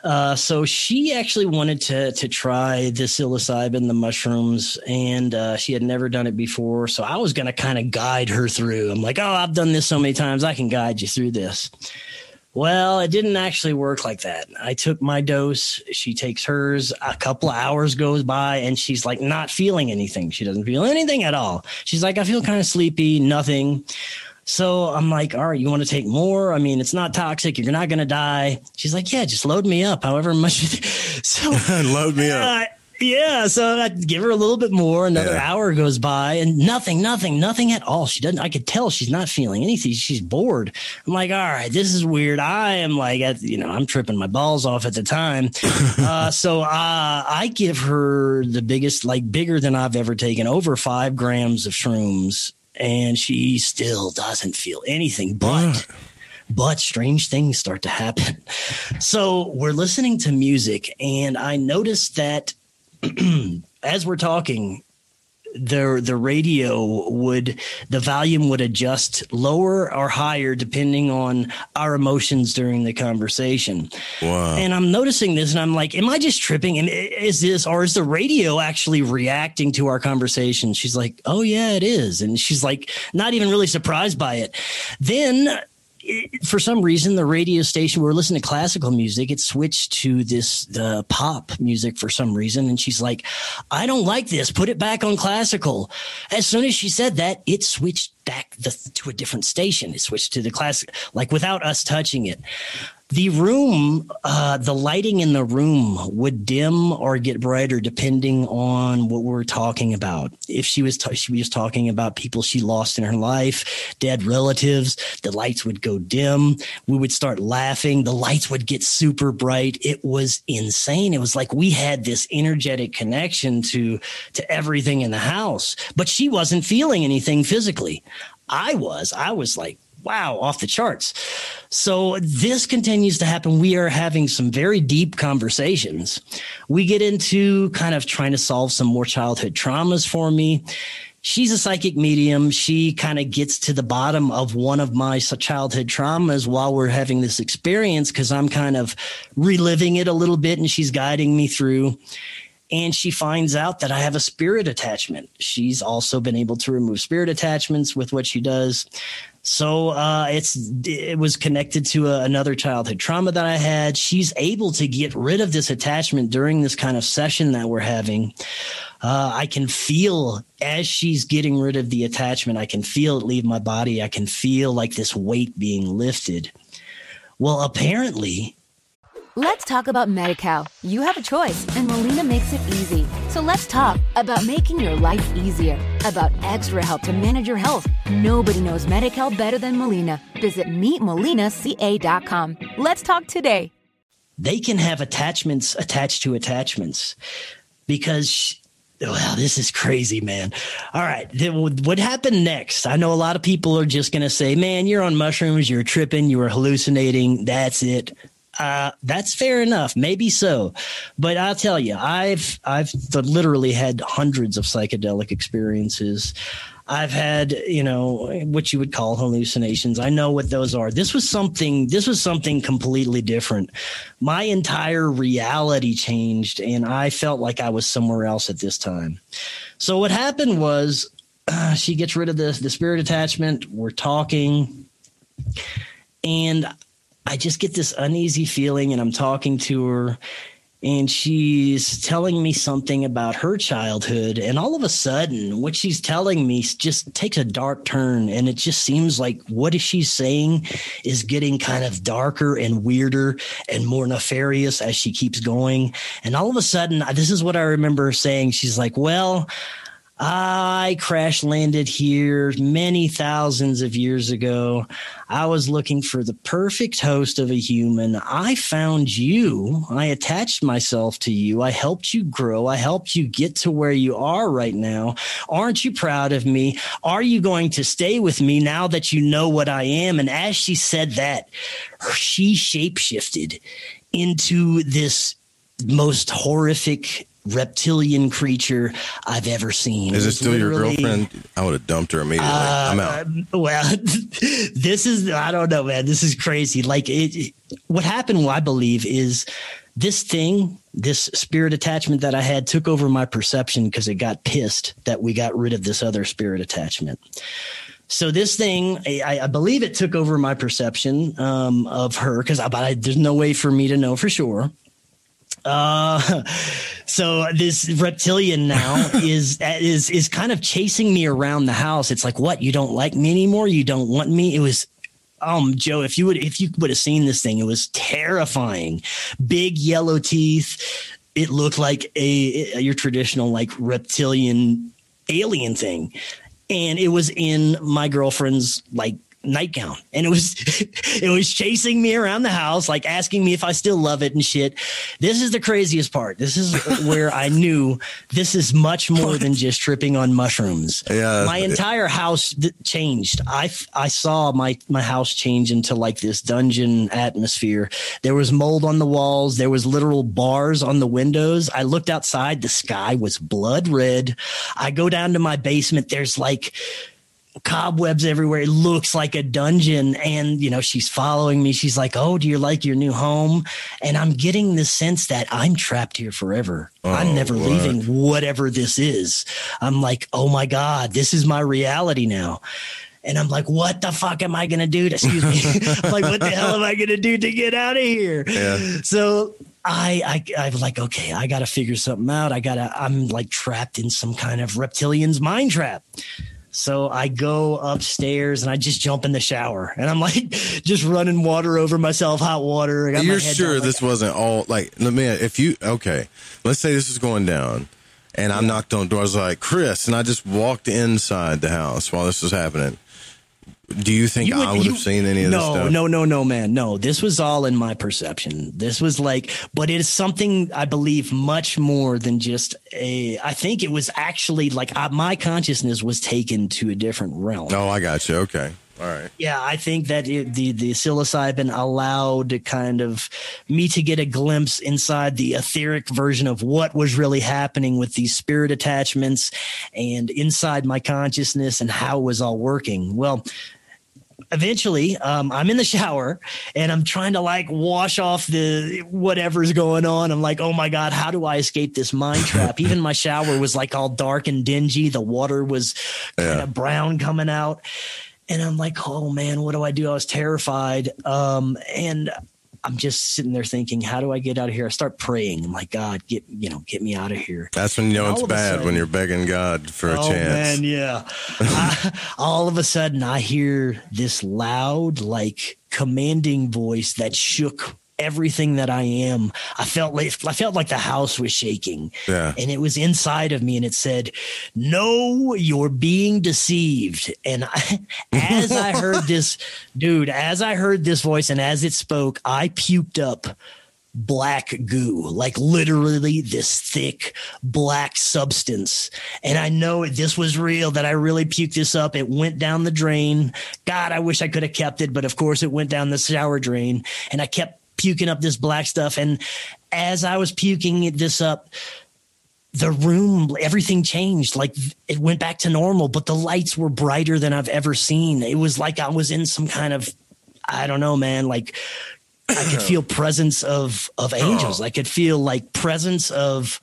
S12: Uh, so she actually wanted to to try the psilocybin, the mushrooms, and uh, she had never done it before. So I was going to kind of guide her through. I'm like, oh, I've done this so many times, I can guide you through this. Well, it didn't actually work like that. I took my dose. She takes hers. A couple of hours goes by and she's like not feeling anything. She doesn't feel anything at all. She's like, I feel kind of sleepy, nothing. So I'm like, all right, you want to take more? I mean, it's not toxic. You're not going to die. She's like, yeah, just load me up however much. you So
S11: load me up.
S12: Yeah, so I give her a little bit more. Another
S11: Yeah.
S12: hour goes by, and nothing, nothing, nothing at all. She doesn't. I could tell she's not feeling anything. She's bored. I'm like, all right, this is weird. I am like, at, you know, I'm tripping my balls off at the time. uh, so uh, I give her the biggest, like bigger than I've ever taken, over five grams of shrooms, and she still doesn't feel anything. But but strange things start to happen. So we're listening to music, and I noticed that as we're talking, the the radio would the volume would adjust lower or higher depending on our emotions during the conversation.
S11: Wow.
S12: And I'm noticing this and I'm like, am I just tripping? And is this or is the radio actually reacting to our conversation? She's like, "Oh yeah, it is." And she's like not even really surprised by it. Then it, for some reason, the radio station we were listening to classical music. It switched to this the pop music for some reason, and she's like, "I don't like this. Put it back on classical." As soon as she said that, it switched back the, to a different station. It switched to the classic, like without us touching it the room, uh, the lighting in the room would dim or get brighter depending on what we are talking about. If she was t- she was talking about people she lost in her life, dead relatives, the lights would go dim. We would start laughing. The lights would get super bright. It was insane. It was like we had this energetic connection to to everything in the house, but she wasn't feeling anything physically. I was. I was like wow, off the charts. So this continues to happen. We are having some very deep conversations. We get into kind of trying to solve some more childhood traumas for me. She's a psychic medium. She kind of gets to the bottom of one of my childhood traumas while we're having this experience because I'm kind of reliving it a little bit and she's guiding me through and she finds out that I have a spirit attachment. She's also been able to remove spirit attachments with what she does. So uh, it's it was connected to a, another childhood trauma that I had. She's able to get rid of this attachment during this kind of session that we're having. Uh, I can feel as she's getting rid of the attachment. I can feel it leave my body. I can feel like this weight being lifted. Well, apparently,
S1: Let's talk about MediCal. You have a choice, and Molina makes it easy. So let's talk about making your life easier, about extra help to manage your health. Nobody knows MediCal better than Molina. Visit meetmolinaca.com. Let's talk today.
S12: They can have attachments attached to attachments because. Well, this is crazy, man. All right. What happened next? I know a lot of people are just going to say, man, you're on mushrooms, you're tripping, you were hallucinating. That's it uh, that's fair enough. Maybe so, but I'll tell you, I've I've literally had hundreds of psychedelic experiences. I've had, you know, what you would call hallucinations. I know what those are. This was something. This was something completely different. My entire reality changed, and I felt like I was somewhere else at this time. So what happened was, uh, she gets rid of the the spirit attachment. We're talking, and I just get this uneasy feeling, and I'm talking to her, and she's telling me something about her childhood. And all of a sudden, what she's telling me just takes a dark turn. And it just seems like what is she saying is getting kind of darker and weirder and more nefarious as she keeps going. And all of a sudden, this is what I remember saying. She's like, Well, I crash landed here many thousands of years ago. I was looking for the perfect host of a human. I found you. I attached myself to you. I helped you grow. I helped you get to where you are right now. Aren't you proud of me? Are you going to stay with me now that you know what I am? And as she said that, she shapeshifted into this most horrific reptilian creature I've ever seen.
S11: Is it, it still your girlfriend? I would have dumped her immediately. Uh, I'm out.
S12: Well, this is I don't know, man. This is crazy. Like it, what happened, I believe, is this thing, this spirit attachment that I had took over my perception because it got pissed that we got rid of this other spirit attachment. So this thing, I, I, believe it took over my perception um, of her because there's no way for me to know for sure. Uh, so this reptilian now is is is kind of chasing me around the house. It's like, what? You don't like me anymore? You don't want me? It was um Joe, if you would if you would have seen this thing, it was terrifying. Big yellow teeth. It looked like a, a your traditional like reptilian alien thing. And it was in my girlfriend's like nightgown. And it was it was chasing me around the house like asking me if i still love it and shit. This is the craziest part. This is where i knew this is much more than just tripping on mushrooms.
S11: Yeah.
S12: my entire house changed. I saw my my house change into like this dungeon atmosphere. There was mold on the walls. There was literal bars on the windows. I looked outside. The sky was blood red. I go down to my basement. There's like cobwebs everywhere. It looks like a dungeon. And, you know, she's following me. She's like, Oh, do you like your new home? And I'm getting the sense that I'm trapped here forever. I'm
S11: Oh,
S12: never
S11: what?
S12: leaving whatever this is. I'm like, Oh my God, this is my reality now. And I'm like, what the fuck am I going to do? To, excuse me. Like, what the hell am I going to do to get out of here?
S11: Yeah.
S12: So I, I, I'm like, okay, I got to figure something out. I got to, I'm like trapped in some kind of reptilian's mind trap. So I go upstairs and I just jump in the shower and I'm like just running water over myself, hot water. I got
S11: You're
S12: head
S11: sure
S12: down, like,
S11: this wasn't all like let me if you okay, let's say this is going down and I knocked on doors like Chris and I just walked inside the house while this was happening. Do you think
S12: You would-
S11: I would
S12: you-
S11: have seen any of this
S12: no,
S11: stuff?
S12: No, no, no, man. No, this was all in my perception. This was like, but it is something I believe much more than just a. I think it was actually like uh, my consciousness was taken to a different realm.
S11: Oh, I got you. Okay. All right.
S12: Yeah, I think that it, the the psilocybin allowed kind of me to get a glimpse inside the etheric version of what was really happening with these spirit attachments and inside my consciousness and how it was all working. Well, eventually um, i'm in the shower and i'm trying to like wash off the whatever's going on. I'm like oh my god how do i escape this mind trap? Even my shower was like all dark and dingy. The water was kind of brown coming out and i'm like oh man what do i do? I was terrified. Um, and i'm just sitting there thinking how do i get out of here? I start praying. I'm like god get you know get me out of here.
S11: That's when you know it's
S12: all of a
S11: bad when you're begging God for a
S12: oh,
S11: chance.
S12: man, yeah. I- all of a sudden, I hear this loud, like commanding voice that shook everything that I am. I felt like I felt like the house was shaking.
S11: Yeah.
S12: And it was inside of me and it said, No, you're being deceived. And I, as I heard this, dude, as I heard this voice and as it spoke, I puked up black goo, like literally this thick black substance. And I know this was real, that I really puked this up. It went down the drain. God, I wish I could have kept it, but of course it went down the shower drain. And I kept puking up this black stuff. And as I was puking this up, the room, everything changed. Like it went back to normal, but the lights were brighter than I've ever seen. It was like I was in some kind of, I don't know, man, like I could feel presence of of angels. Oh. I could feel like presence of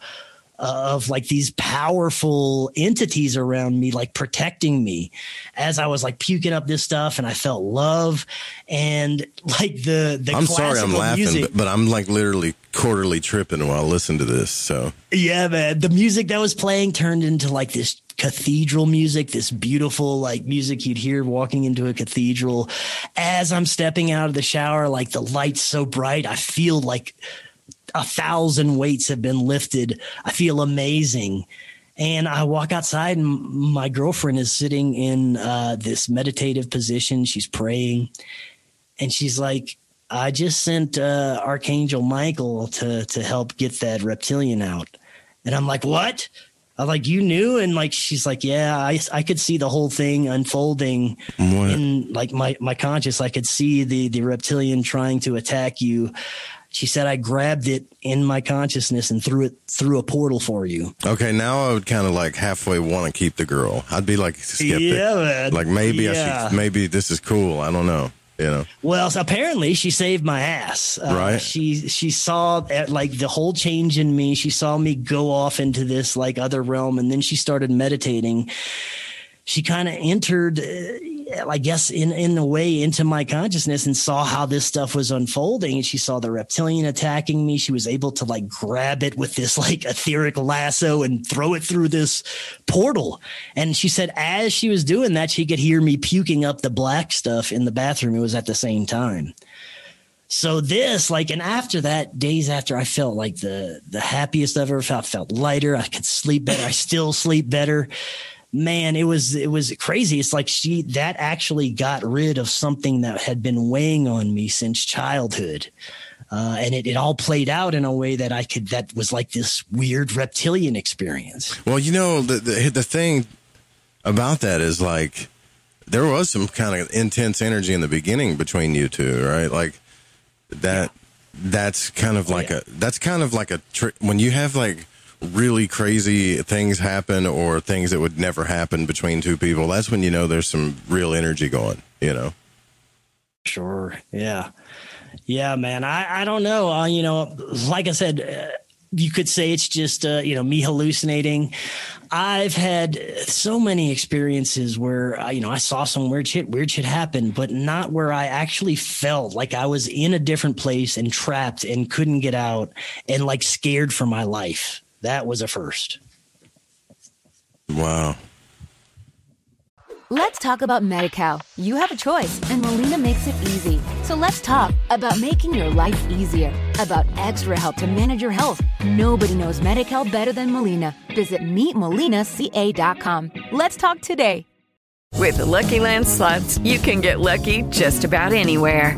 S12: of like these powerful entities around me, like protecting me as I was like puking up this stuff, and I felt love and like the the
S11: I'm sorry I'm laughing,
S12: music.
S11: but, but I'm like literally quarterly tripping while I listen to this. So
S12: Yeah, man. The music that was playing turned into like this cathedral music, this beautiful like music you'd hear walking into a cathedral. As I'm stepping out of the shower, like the lights so bright, I feel like a thousand weights have been lifted. I feel amazing. And I walk outside, and my girlfriend is sitting in uh, this meditative position. She's praying, and she's like, "I just sent uh, Archangel Michael to to help get that reptilian out." And I'm like, "What?" I'm like, "You knew?" And like, she's like, "Yeah, I I could see the whole thing unfolding in like my my conscious. I could see the the reptilian trying to attack you." She said, "I grabbed it in my consciousness and threw it through a portal for you."
S11: okay, now I would kind of like halfway want to keep the girl. I'd be like skeptic.
S12: Yeah, man.
S11: Like maybe I should. Maybe this is cool. I don't know. You know.
S12: Well, so apparently she saved my ass. Uh,
S11: Right.
S12: She she saw uh, like the whole change in me. She saw me go off into this like other realm, and then she started meditating. She kind of entered, uh, I guess, in in a way into my consciousness and saw how this stuff was unfolding. And she saw the reptilian attacking me. She was able to like grab it with this like etheric lasso and throw it through this portal. And she said, as she was doing that, she could hear me puking up the black stuff in the bathroom. It was at the same time. So this, like, and after that, days after, I felt like the the happiest I've ever felt. Felt lighter. I could sleep better. I still sleep better. Man, it was it was crazy. It's like she that actually got rid of something that had been weighing on me since childhood. Uh, and it, it all played out in a way that I could that was like this weird reptilian experience.
S11: Well, you know the the, the thing about that is like there was some kind of intense energy in the beginning between you two, right? Like that. That's kind of like yeah. a. That's kind of like a trick when you have like really crazy things happen or things that would never happen between two people. That's when you know there's some real energy going. You know.
S12: Sure. Yeah. Yeah, man. I, I don't know. Uh, you know, like I said, uh, you could say it's just uh, you know me hallucinating. I've had so many experiences where uh, you know I saw some weird shit, weird shit happen, but not where I actually felt like I was in a different place and trapped and couldn't get out and like scared for my life. That was a first.
S11: Wow.
S1: Let's talk about MediCal. You have a choice, and Molina makes it easy. So let's talk about making your life easier, about extra help to manage your health. Nobody knows MediCal better than Molina. Visit meetmolinaca.com. Let's talk today.
S2: With the Lucky Land slots, you can get lucky just about anywhere.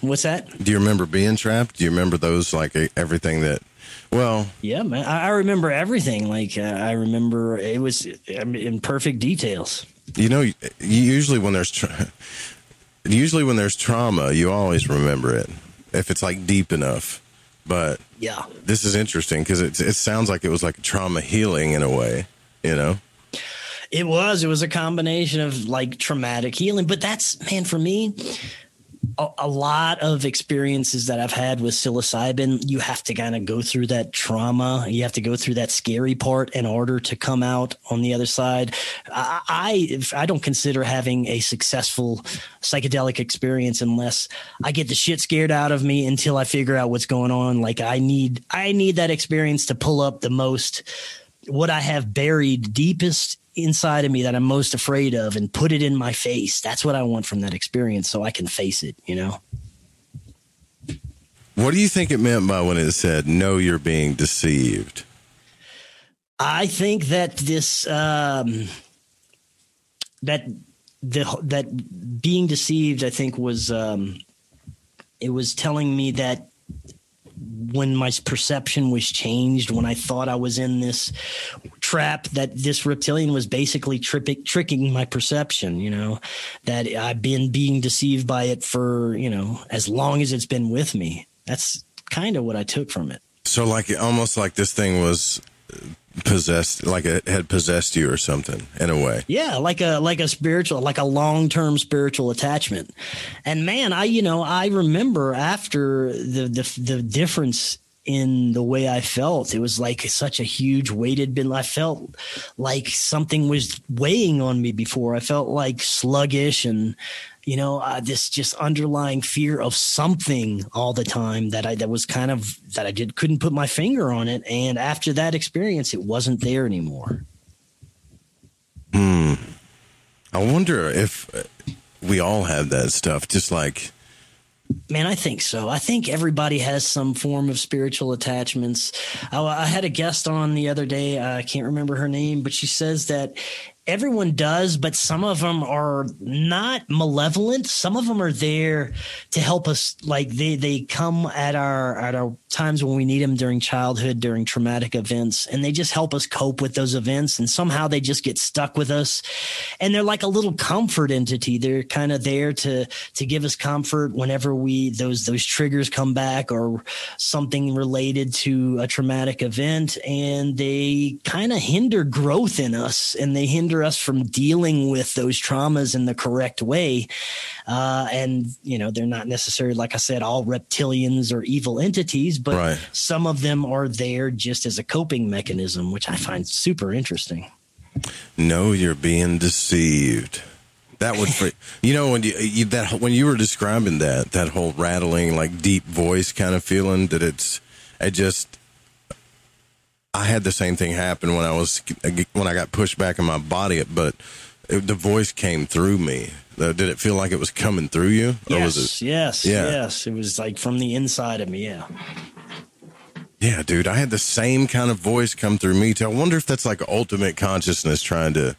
S12: What's that?
S11: Do you remember being trapped? Do you remember those like everything that? Well,
S12: yeah, man, I, remember everything. Like uh, I remember it was in perfect details.
S11: You know, usually when there's tra- usually when there's trauma, you always remember it if it's like deep enough. But
S12: yeah,
S11: this is interesting because it it sounds like it was like trauma healing in a way. You know.
S12: It was. It was a combination of like traumatic healing, but that's man for me a, a, lot of experiences that I've had with psilocybin, you have to kind of go through that trauma. You have to go through that scary part in order to come out on the other side. I, I, I don't consider having a successful psychedelic experience unless I get the shit scared out of me until I figure out what's going on. Like I need, I need that experience to pull up the most, what I have buried deepest inside of me that I'm most afraid of and put it in my face. That's what I want from that experience so I can face it, you know?
S11: What do you think it meant by when it said, no, you're being deceived?
S12: I think that this, um, that, the, that being deceived, I think was, um, it was telling me that when my perception was changed, when I thought I was in this trap, that this reptilian was basically tripping, tricking my perception, you know, that I've been being deceived by it for, you know, as long as it's been with me. That's kind of what I took from it.
S11: So, like, almost like this thing was possessed like it had possessed you or something in a way
S12: yeah like a like a spiritual like a long-term spiritual attachment and man i you know i remember after the the, the difference in the way I felt. It was like such a huge weighted bin. I felt like something was weighing on me before. I felt like sluggish and you know, uh, this just underlying fear of something all the time that I that was kind of that I did couldn't put my finger on it. And after that experience, it wasn't there anymore.
S11: Hmm. I wonder if we all have that stuff, just like.
S12: Man, I think so. I think everybody has some form of spiritual attachments. I, I had a guest on the other day. I can't remember her name, but she says that everyone does, but some of them are not malevolent. Some of them are there to help us. Like they they come at our at our times when we need them during childhood, during traumatic events, and they just help us cope with those events. And somehow they just get stuck with us, and they're like a little comfort entity. They're kind of there to to give us comfort whenever we those those triggers come back or something related to a traumatic event, and they kind of hinder growth in us, and they hinder us from dealing with those traumas in the correct way. Uh, and, you know, they're not necessarily, like I said, all reptilians or evil entities, but right. some of them are there just as a coping mechanism, which I find super interesting.
S11: No, you're being deceived. That would, you know, when you, you that when you were describing that that whole rattling, like deep voice kind of feeling that it's, it just, I had the same thing happen when I was when I got pushed back in my body, but it, the voice came through me. Uh, did it feel like it was coming through you,
S12: yes,
S11: it?
S12: yes,
S11: Yeah.
S12: yes. It was like from the inside of me. Yeah.
S11: Yeah, dude, I had the same kind of voice come through me too. I wonder if that's like ultimate consciousness trying to.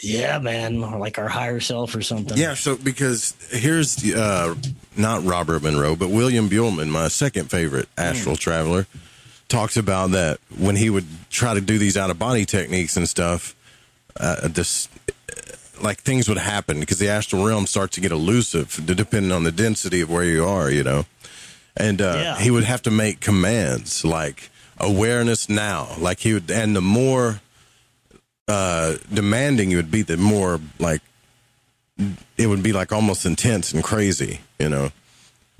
S12: Yeah, man, or like our higher self or something.
S11: Yeah, so because here's uh, not Robert Monroe, but William Buhlman, my second favorite astral traveler, talks about that when he would try to do these out of body techniques and stuff. Uh, this like things would happen because the astral realm starts to get elusive depending on the density of where you are, you know. And uh,
S12: Yeah.
S11: he would have to make commands like awareness now, like he would, and the more uh, demanding you would be, the more like it would be like almost intense and crazy, you know.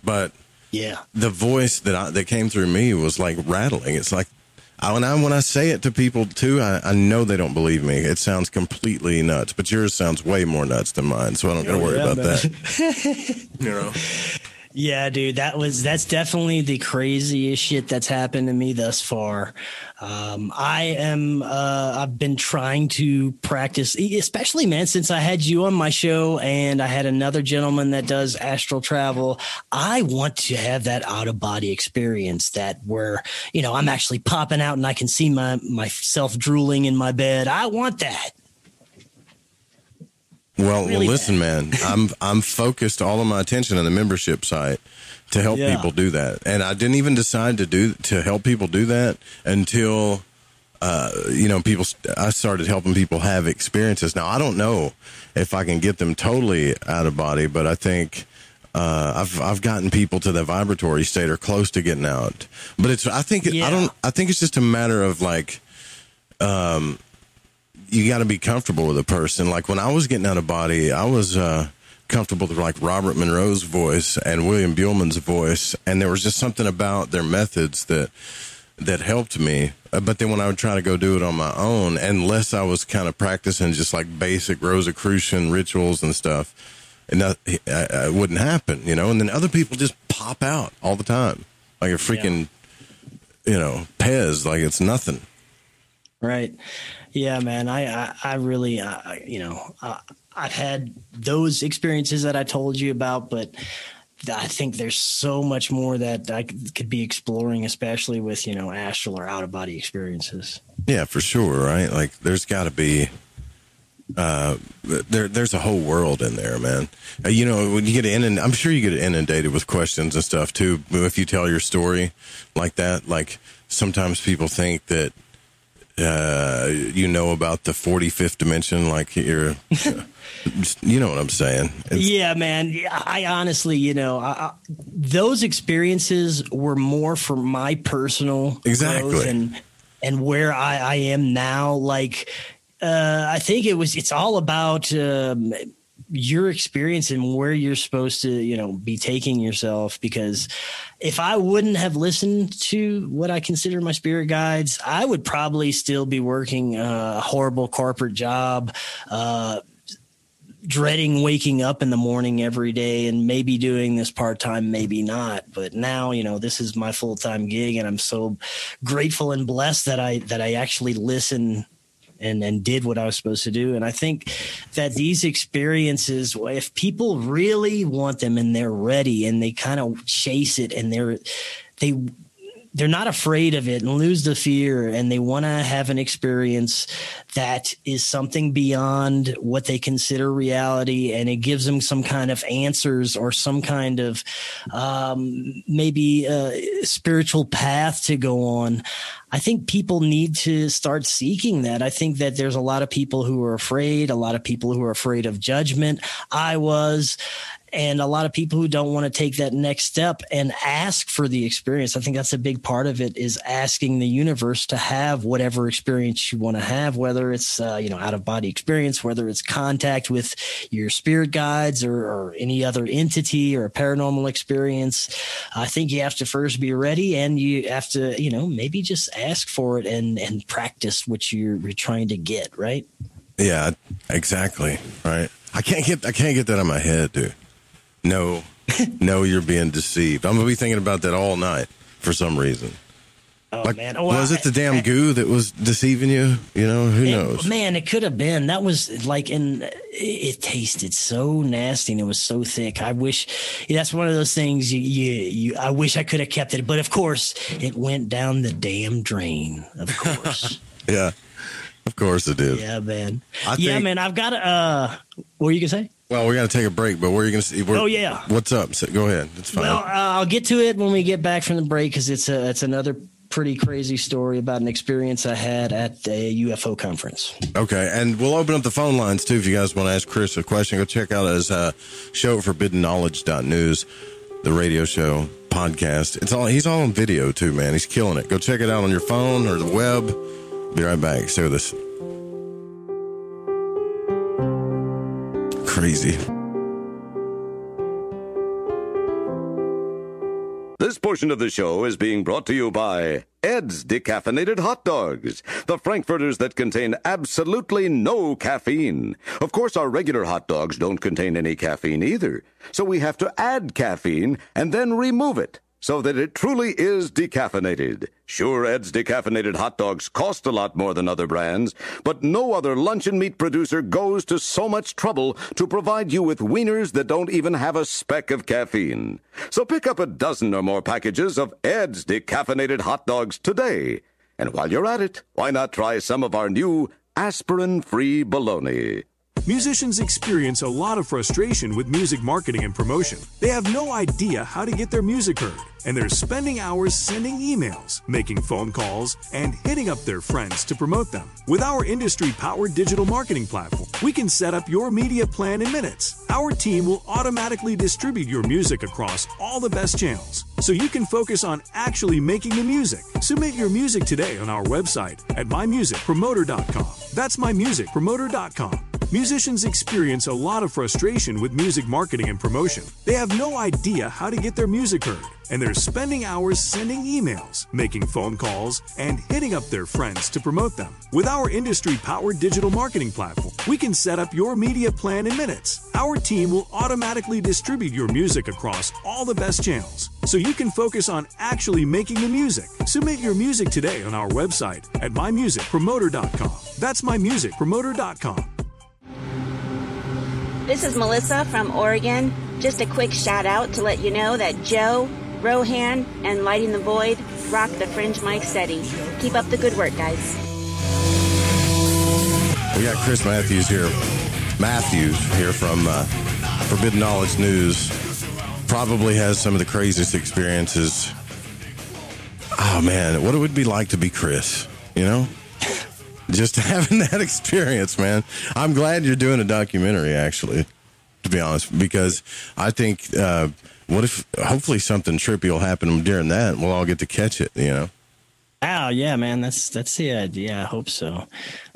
S11: But
S12: Yeah.
S11: the voice that I, that came through me was like rattling. It's like I, when I when I say it to people too, I, I know they don't believe me. It sounds completely nuts, but yours sounds way more nuts than mine, so I don't
S12: Oh,
S11: worry
S12: yeah,
S11: about
S12: man.
S11: that. You know.
S12: Yeah, dude, that was that's definitely the craziest shit that's happened to me thus far. Um, I am uh, I've been trying to practice, especially man, since I had you on my show and I had another gentleman that does astral travel. I want to have that out of body experience that where you know I'm actually popping out and I can see my myself drooling in my bed. I want that.
S11: Well,
S12: Really
S11: well, listen, man. I'm I'm focused all of my attention on the membership site to help
S12: Yeah.
S11: people do that, and I didn't even decide to do to help people do that until uh, you know people. I started helping people have experiences. Now I don't know if I can get them totally out of body, but I think. Uh, I've I've gotten people to the vibratory state or close to getting out, but it's I think I don't I think it's just a matter of like, um, you got to be comfortable with a person. Like when I was getting out of body, I was uh, comfortable with like Robert Monroe's voice and William Buhlman's voice, and there was just something about their methods that that helped me. Uh, But then when I would try to go do it on my own, unless I was kind of practicing just like basic Rosicrucian rituals and stuff, and that, I, I wouldn't happen, you know. And then other people just pop out all the time, like a freaking, you know, Pez, like it's nothing.
S12: Right. Yeah, man. I, I, I really, uh, you know, uh, I've had those experiences that I told you about, but I think there's so much more that I could be exploring, especially with, you know, astral or out of body experiences.
S11: Yeah, for sure, right? Like there's got to be uh there there's a whole world in there, man. Uh, you know, when you get in and I'm sure you get inundated with questions and stuff too if you tell your story like that. Like sometimes people think that uh you know about the 45th dimension like you're you know what I'm saying. It's-
S12: yeah, man. I honestly, you know, I, those experiences were more for my personal
S11: Exactly.
S12: growth and and where I, I am now. Like, uh, I think it was. It's all about um, your experience and where you're supposed to, you know, be taking yourself. Because if I wouldn't have listened to what I consider my spirit guides, I would probably still be working a horrible corporate job. Uh, dreading waking up in the morning every day and maybe doing this part time, maybe not. But now, you know, this is my full time gig, and I'm so grateful and blessed that I that I actually listen and and did what I was supposed to do. And I think that these experiences, if people really want them and they're ready and they kind of chase it and they're they they're not afraid of it and lose the fear and they want to have an experience that is something beyond what they consider reality and it gives them some kind of answers or some kind of um, maybe a spiritual path to go on. I think people need to start seeking that. I think that there's a lot of people who are afraid a lot of people who are afraid of judgment. I was and a lot of people who don't want to take that next step and ask for the experience i think that's a big part of it is asking the universe to have whatever experience you want to have whether it's uh, you know out of body experience whether it's contact with your spirit guides or, or any other entity or a paranormal experience i think you have to first be ready and you have to you know maybe just ask for it and and practice what you're, you're trying to get right
S11: Yeah, exactly. Right. I can't get I can't get that of my head, dude. No, no, you're being deceived. I'm gonna be thinking about that all night for some reason.
S12: Oh
S11: Like,
S12: man! Oh,
S11: was
S12: I-
S11: it the damn goo that was deceiving you? You know, who
S12: It-
S11: knows?
S12: man, it could have been. That was like, and it, it tasted so nasty and it was so thick. I wish that's one of those things you, you, you, I wish I could have kept it, but of course it went down the damn drain. Of course.
S11: Yeah, of course it did.
S12: yeah, man.
S11: I
S12: yeah,
S11: think-
S12: man. I've got uh, what were you to say?
S11: Well, we got to take a break, but where are you going to see? Where,
S12: Oh, yeah.
S11: What's up? So, go ahead. It's fine.
S12: Well, uh, I'll get to it when we get back from the break because it's a, it's another pretty crazy story about an experience I had at a UFO conference.
S11: Okay, and we'll open up the phone lines too if you guys want to ask Chris a question. Go check out his uh, show, forbiddenknowledge.news, the radio show podcast. It's all he's all on video too, man. He's killing it. Go check it out on your phone or the web. Be right back. Stay with us. Crazy.
S17: This portion of the show is being brought to you by Ed's Decaffeinated Hot Dogs, the Frankfurters that contain absolutely no caffeine. Of course, our regular hot dogs don't contain any caffeine either, so we have to add caffeine and then remove it so that it truly is decaffeinated. Sure, Ed's decaffeinated hot dogs cost a lot more than other brands, but no other luncheon meat producer goes to so much trouble to provide you with wieners that don't even have a speck of caffeine. So pick up a dozen or more packages of Ed's decaffeinated hot dogs today. And while you're at it, why not try some of our new aspirin-free bologna?
S18: Musicians experience a lot of frustration with music marketing and promotion. They have no idea how to get their music heard, and they're spending hours sending emails, making phone calls, and hitting up their friends to promote them. With our industry powered digital marketing platform, we can set up your media plan in minutes. Our team will automatically distribute your music across all the best channels, so you can focus on actually making the music. Submit your music today on our website at mymusicpromoter.com. That's mymusicpromoter.com. Musicians experience a lot of frustration with music marketing and promotion. They have no idea how to get their music heard, and they're spending hours sending emails, making phone calls, and hitting up their friends to promote them. With our industry powered digital marketing platform, we can set up your media plan in minutes. Our team will automatically distribute your music across all the best channels, so you can focus on actually making the music. Submit your music today on our website at mymusicpromoter.com. That's mymusicpromoter.com.
S19: This is Melissa from Oregon. Just a quick shout out to let you know that Joe, Rohan, and Lighting the Void rock the Fringe Mic Steady. Keep up the good work, guys.
S11: We got Chris Mathieu here. Mathieu here from uh, Forbidden Knowledge News. Probably has some of the craziest experiences. Oh man, what it would be like to be Chris, you know? Just having that experience, man. I'm glad you're doing a documentary, actually, to be honest, because I think, uh, what if hopefully something trippy will happen during that and we'll all get to catch it, you know?
S12: Oh yeah, man. That's that's the idea. I hope so.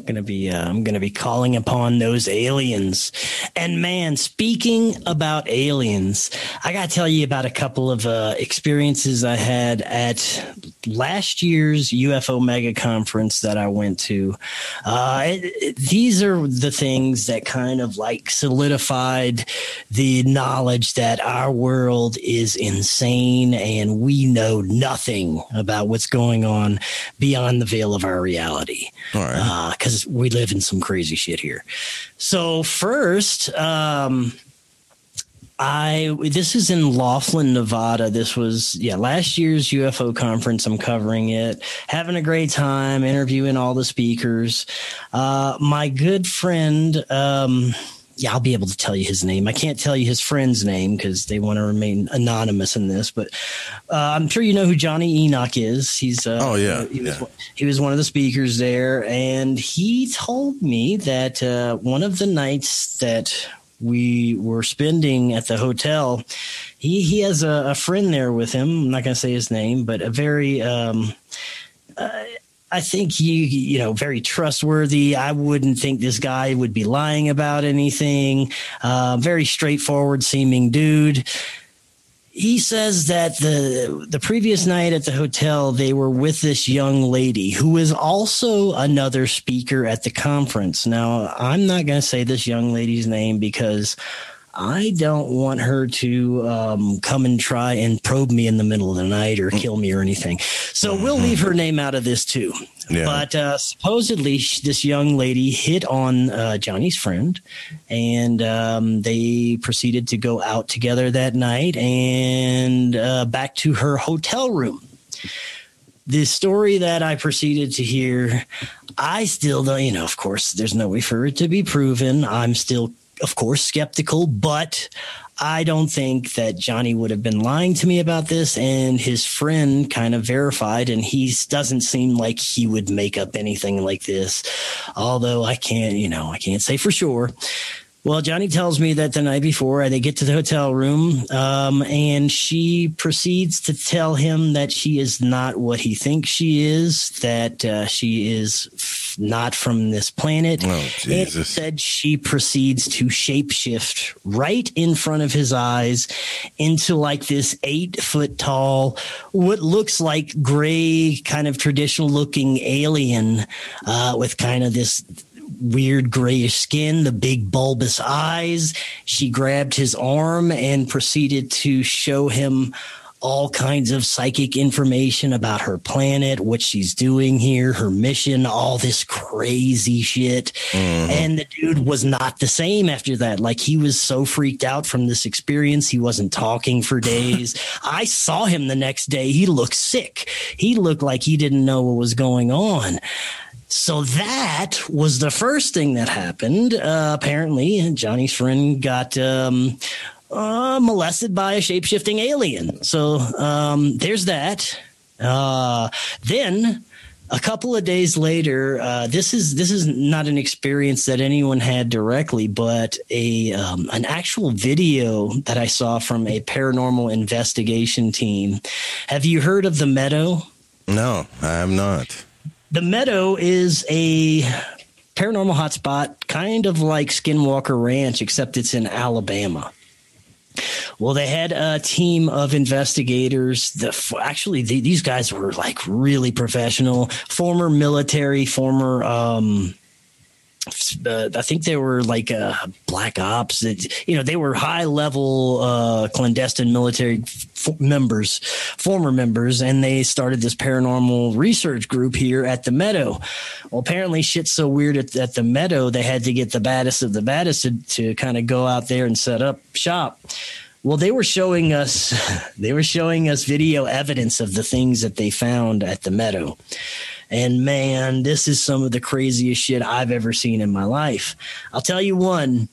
S12: Gonna be uh, I'm gonna be calling upon those aliens. And man, speaking about aliens, I gotta tell you about a couple of uh, experiences I had at last year's UFO mega conference that I went to. Uh, it, it- these are the things that kind of like solidified the knowledge that our world is insane and we know nothing about what's going on beyond the veil of our reality.
S11: All right.
S12: Because we live in some crazy shit here. So, first, um, I this is in Laughlin, Nevada. This was yeah last year's UFO conference. I'm covering it, having a great time, interviewing all the speakers. Uh, my good friend, um, yeah, I'll be able to tell you his name. I can't tell you his friend's name because they want to remain anonymous in this. But uh, I'm sure you know who Johnny Enoch is. He's uh,
S11: Oh, yeah,
S12: he was,
S11: yeah.
S12: he was one of the speakers there, and he told me that uh, one of the nights that we were spending at the hotel, he he has a, a friend there with him. I'm not going to say his name, but a very um, uh, I think he, you know, very trustworthy. I wouldn't think this guy would be lying about anything. Uh, very straightforward seeming dude. He says that the the previous night at the hotel they were with this young lady who is also another speaker at the conference. Now, I'm not going to say this young lady's name because I don't want her to um, come and try and probe me in the middle of the night or kill me or anything. So we'll leave her name out of this too.
S11: Yeah.
S12: But uh, supposedly, sh- this young lady hit on uh, Johnny's friend, and um, they proceeded to go out together that night and uh, back to her hotel room. The story that I proceeded to hear, I still don't, you know, of course, there's no way for it to be proven. I'm still, of course, skeptical, but I don't think that Johnny would have been lying to me about this. And his friend kind of verified, and he doesn't seem like he would make up anything like this. Although I can't, you know, I can't say for sure. Well, Johnny tells me that the night before they get to the hotel room, um, and she proceeds to tell him that she is not what he thinks she is, that uh, she is f- not from this planet.
S11: Oh,
S12: and
S11: Jesus.
S12: instead, she proceeds to shapeshift right in front of his eyes into like this eight foot tall, what looks like gray, kind of traditional looking alien uh, with kind of this weird grayish skin, the big bulbous eyes. She grabbed his arm and proceeded to show him all kinds of psychic information about her planet, what she's doing here, her mission, all this crazy shit. Mm-hmm. And the dude was not the same after that. Like he was so freaked out from this experience. He wasn't talking for days. I saw him the next day. He looked sick. He looked like he didn't know what was going on. So that was the first thing that happened. Uh, apparently, Johnny's friend got um, uh, molested by a shape shifting alien. So um, there's that. Uh, then a couple of days later, uh, this is this is not an experience that anyone had directly, but a um, an actual video that I saw from a paranormal investigation team. Have you heard of the Meadow?
S11: No, I have not.
S12: The Meadow is a paranormal hotspot, kind of like Skinwalker Ranch, except it's in Alabama. Well, they had a team of investigators. The, actually, the, these guys were like really professional, former military, former. Um, uh, I think they were like uh, black ops. That you know they were high level uh, clandestine military f- members, former members, and they started this paranormal research group here at the Meadow. Well, apparently shit's so weird at, at the Meadow they had to get the baddest of the baddest to, to kind of go out there and set up shop. Well, they were showing us they were showing us video evidence of the things that they found at the Meadow. And man, this is some of the craziest shit I've ever seen in my life. I'll tell you one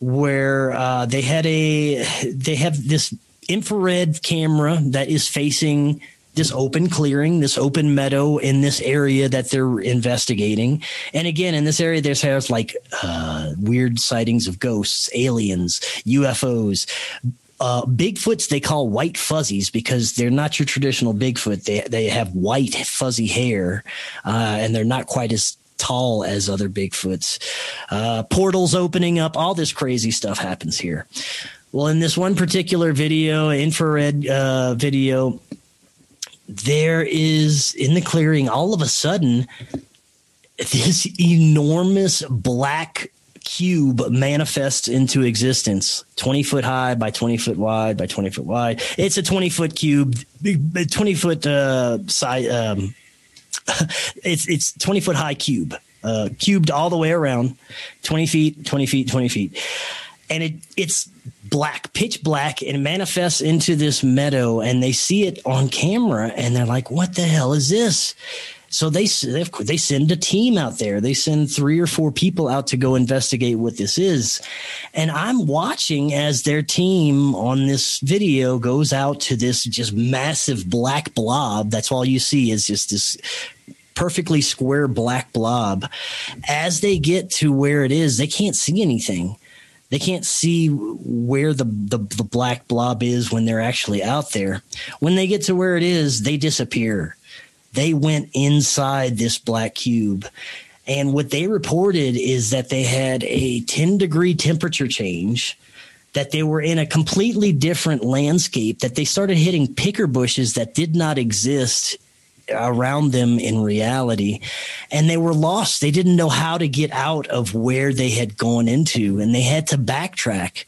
S12: where uh, they had a they have this infrared camera that is facing this open clearing, this open meadow in this area that they're investigating. And again, in this area, there's has like uh, weird sightings of ghosts, aliens, UFOs. Uh, Bigfoots they call white fuzzies because they're not your traditional Bigfoot. They they have white fuzzy hair, uh, and they're not quite as tall as other Bigfoots. Uh, portals opening up, all this crazy stuff happens here. Well, in this one particular video, infrared uh, video, there is in the clearing all of a sudden this enormous black cube manifests into existence. 20 foot high by 20 foot wide by 20 foot wide. It's a 20 foot cube 20 foot uh size um it's it's 20 foot high cube uh cubed all the way around 20 feet 20 feet 20 feet. And it it's black pitch black and manifests into this meadow and they see it on camera and they're like what the hell is this so they they send a team out there. They send three or four people out to go investigate what this is. And I'm watching as their team on this video goes out to this just massive black blob. That's all you see is just this perfectly square black blob. As they get to where it is, they can't see anything They can't see where the, the, the black blob is when they're actually out there. When they get to where it is, they disappear. They went inside this black cube. And what they reported is that they had a 10 degree temperature change, that they were in a completely different landscape, that they started hitting picker bushes that did not exist around them in reality. And they were lost. They didn't know how to get out of where they had gone into and they had to backtrack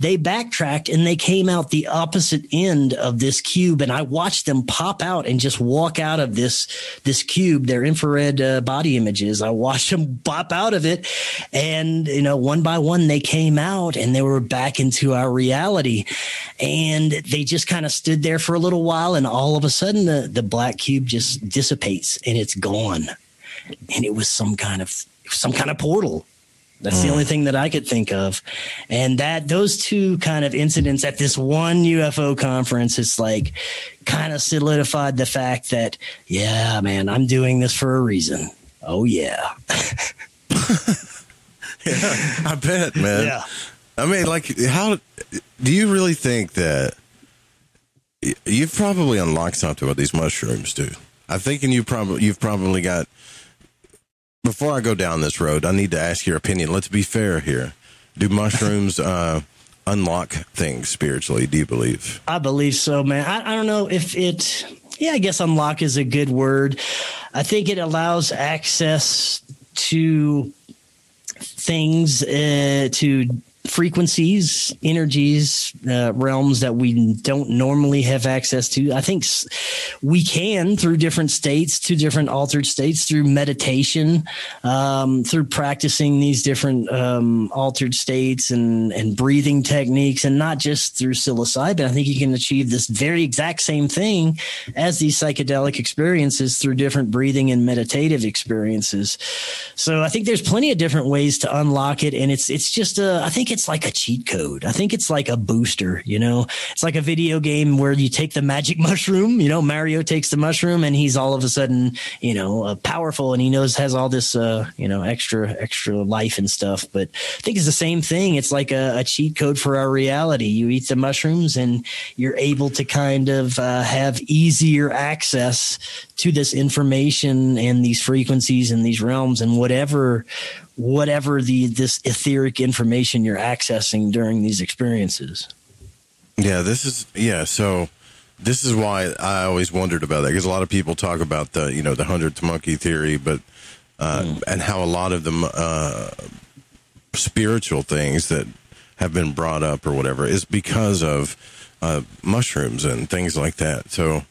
S12: they backtracked and they came out the opposite end of this cube. And i watched them pop out and just walk out of this this cube their infrared uh, body images. I watched them pop out of it. And you know one by one they came out and they were back into our reality. And they just kind of stood there for a little while. And all of a sudden the, the black cube just dissipates and it's gone. And it was some kind of some kind of portal that's the
S11: Mm.
S12: only thing that I could think of. And that those two kind of incidents at this one UFO conference, it's like kind of solidified the fact that, yeah, man, I'm doing this for a reason. Oh, yeah.
S11: yeah, I bet, man.
S12: Yeah.
S11: I mean, like, how do you really think that you've probably unlocked something with these mushrooms, dude? I'm thinking you probably you've probably got. Before I go down this road, I need to ask your opinion. Let's be fair here. Do mushrooms uh, unlock things spiritually? Do you believe?
S12: I believe so, man. I, I don't know if it, yeah, I guess unlock is a good word. I think it allows access to things, uh, to frequencies, energies, uh, realms that we don't normally have access to. I think we can through different states, to different altered states, through meditation, um, through practicing these different um, altered states and and breathing techniques, and not just through psilocybin. I think you can achieve this very exact same thing as these psychedelic experiences through different breathing and meditative experiences. So I think there's plenty of different ways to unlock it, and it's it's just a I think it's like a cheat code. I think it's like a booster. You know, it's like a video game where you take the magic mushroom. You know, Mario takes the mushroom, and he's all of a sudden you know uh, powerful, and he knows has all this uh, you know extra extra life and stuff. But I think it's the same thing. It's like a, a cheat code for our reality. You eat the mushrooms, and you're able to kind of uh, have easier access to this information and these frequencies and these realms and whatever whatever the this etheric information you're accessing during these experiences.
S11: Yeah, this is yeah. So this is why I always wondered about that because a lot of people talk about the you know the hundredth monkey theory, but uh, and how a lot of the uh, spiritual things that have been brought up or whatever is because of uh, mushrooms and things like that. So.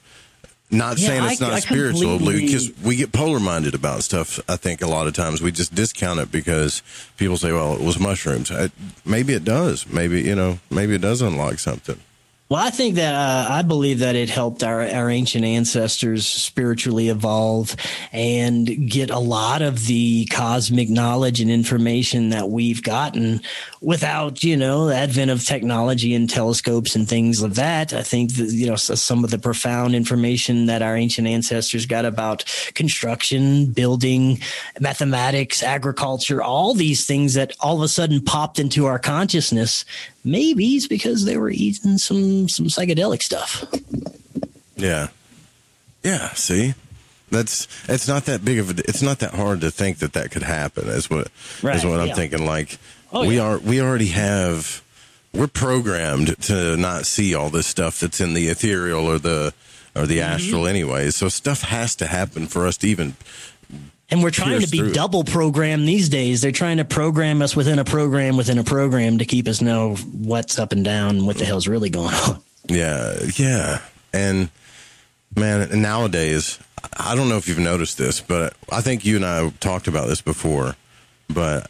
S11: Not
S12: Yeah,
S11: saying it's
S12: I-
S11: not
S12: I
S11: spiritual because we get polar minded about stuff. I think a lot of times we just discount it because people say, "Well, it was mushrooms." I, maybe it does. Maybe you know. Maybe it does unlock something.
S12: Well, I think that uh, I believe that it helped our, our ancient ancestors spiritually evolve and get a lot of the cosmic knowledge and information that we've gotten without, you know, the advent of technology and telescopes and things of that. I think that, you know, some of the profound information that our ancient ancestors got about construction, building, mathematics, agriculture, all these things that all of a sudden popped into our consciousness. Maybe it's because they were eating some some psychedelic stuff.
S11: Yeah. Yeah. See, that's it's not that big of a. It's not that hard to think that that could happen. Is what is
S12: Right,
S11: what I'm thinking. Like
S12: Oh,
S11: we
S12: yeah.
S11: are. We already have. We're programmed to not see all this stuff that's in the ethereal or the or the
S12: Mm-hmm.
S11: astral anyway. So stuff has to happen for us to even.
S12: And we're trying to be
S11: through.
S12: double programmed these days. They're trying to program us within a program within a program to keep us know what's up and down, what the hell's really going on.
S11: Yeah, yeah, and man, nowadays I don't know if you've noticed this, but I think you and I talked about this before, but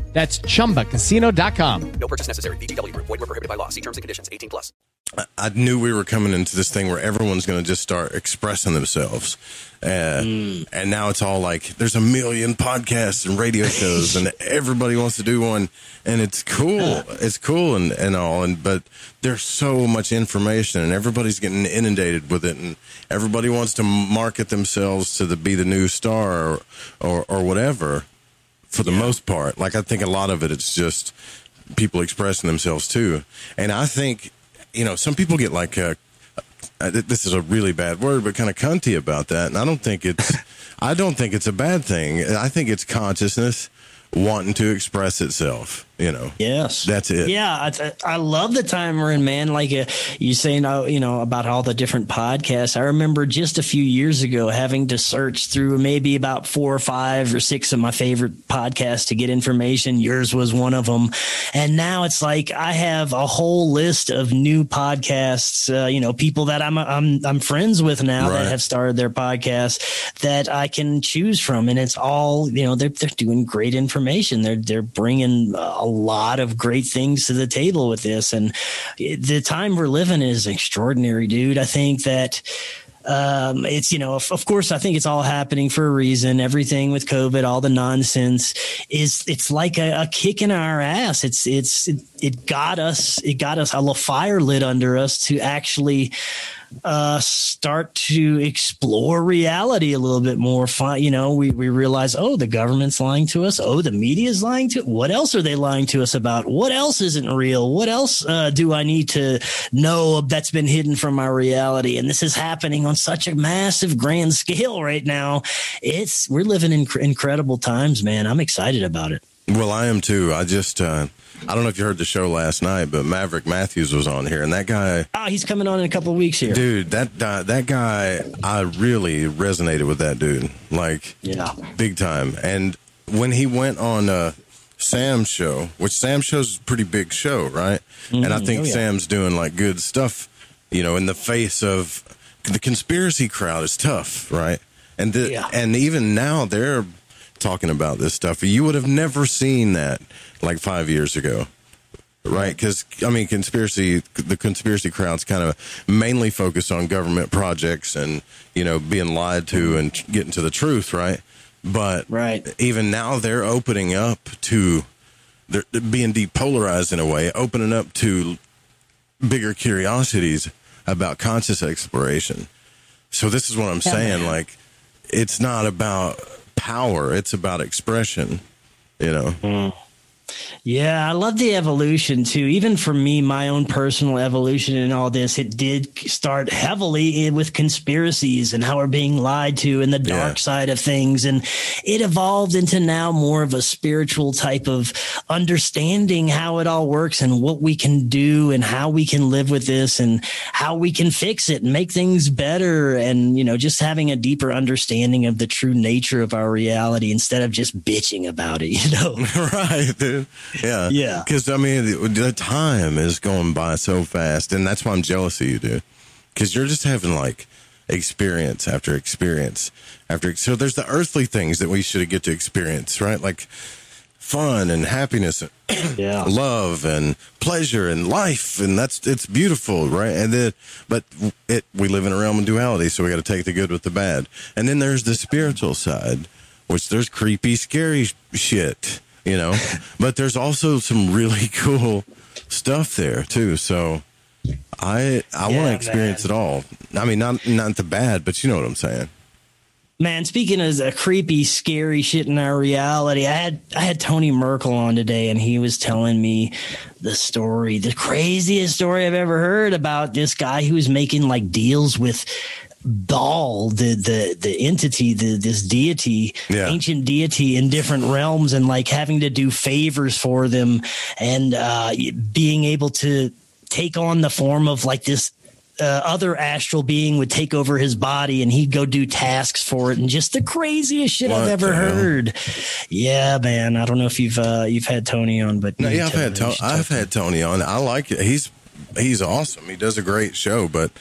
S20: That's chumbacasino.com.
S21: No purchase necessary. VGW Group. Void were prohibited by law. See terms and conditions. 18 plus.
S11: I- I knew we were coming into this thing where everyone's going to just start expressing themselves. Uh, And now it's all like there's a million podcasts and radio shows, and everybody wants to do one, and it's cool. It's cool and, and all, and but there's so much information, and everybody's getting inundated with it, and everybody wants to market themselves to the be the new star or or, or whatever. For the most part, like I think a lot of it, it's just people expressing themselves too, and I think you know some people get like uh, uh, this is a really bad word, but kind of cunty about that. And I don't think it's, I don't think it's a bad thing. I think it's consciousness wanting to express itself. You know.
S12: Yes.
S11: That's it.
S12: Yeah, I, I love the time we're in, man. Like uh, you saying, uh, you know, about all the different podcasts. I remember just a few years ago having to search through maybe about four or five or six of my favorite podcasts to get information. Yours was one of them, and now it's like I have a whole list of new podcasts. Uh, you know, people that I'm I'm I'm friends with now
S22: Right.
S12: that have started their podcasts that I can choose from, and it's all you know. They're they're doing great information. They're they're bringing a lot of great things to the table with this, and the time we're living is extraordinary, dude. I think that. Um, it's you know, of, of course, I think it's all happening for a reason. Everything with COVID, all the nonsense is it's like a, a kick in our ass. It's it's it, it got us it got us a little fire lit under us to actually uh, start to explore reality a little bit more. Fi- You know, we, we realize, oh, the government's lying to us. Oh, the media is lying to. What else are they lying to us about? What else isn't real? What else uh, do I need to know that's been hidden from my reality? And this is happening on such a massive, grand scale right now. It's we're living in inc- incredible times, man. I'm excited about it.
S11: Well, I am too. I just, uh, I don't know if you heard the show last night, but Maverick Matthews was on here, and that guy,
S12: Ah, he's coming on in a couple of weeks here.
S11: dude, that uh, that guy, I really resonated with that dude, like,
S12: yeah,
S11: big time. And when he went on uh, Sam's show, which Sam's show's a pretty big show, right? And I
S12: Mhm.
S11: think
S12: Oh, yeah.
S11: Sam's doing like good stuff, you know, in the face of the conspiracy crowd is tough, right? And the, and even now they're talking about this stuff. You would have never seen that like five years ago. Right, because I mean, conspiracy. The conspiracy crowd's kind of mainly focused on government projects and you know being lied to and getting to the truth, right? But
S12: right,
S11: even now they're opening up to they're they're being depolarized in a way, opening up to bigger curiosities about conscious exploration. So this is what I'm
S12: Yeah,
S11: saying.
S12: man.
S11: Like, it's not about power; it's about expression. You know. Hmm.
S12: Yeah, I love the evolution too. Even for me, my own personal evolution in all this, it did start heavily with conspiracies and how we're being lied to and the dark side of things. And it evolved into now more of a spiritual type of understanding how it all works and what we can do and how we can live with this and how we can fix it and make things better. And, you know, just having a deeper understanding of the true nature of our reality instead of just bitching about it, you know?
S11: right, dude. Yeah.
S12: Yeah.
S11: Because, I mean, the, time is going by so fast. And that's why I'm jealous of you, dude. Because you're just having like experience after experience after. So there's the earthly things that we should get to experience, right? Like fun and happiness,
S12: yeah,
S11: love and pleasure and life, and that's it's beautiful, right? And then, but it we live in a realm of duality, so we got to take the good with the bad. And then there's the spiritual side, which there's creepy, scary shit, you know. but there's also some really cool stuff there too. So I I want to experience it all. I mean, not not the bad, but you know what I'm saying.
S12: Man, speaking of a creepy, scary shit in our reality, I had I had Tony Merkel on today, and he was telling me the story, the craziest story I've ever heard about this guy who was making like deals with Baal, the the the entity, the this deity, ancient deity in different realms, and like having to do favors for them, and uh, being able to take on the form of like this uh, other astral being would take over his body and he'd go do tasks for it and just the craziest shit
S11: What
S12: I've ever heard. Yeah, man. I don't know if you've uh, you've had Tony on, but
S11: No, yeah, I've had Tony, I've had Tony on. I like it. He's he's awesome. He does a great show, but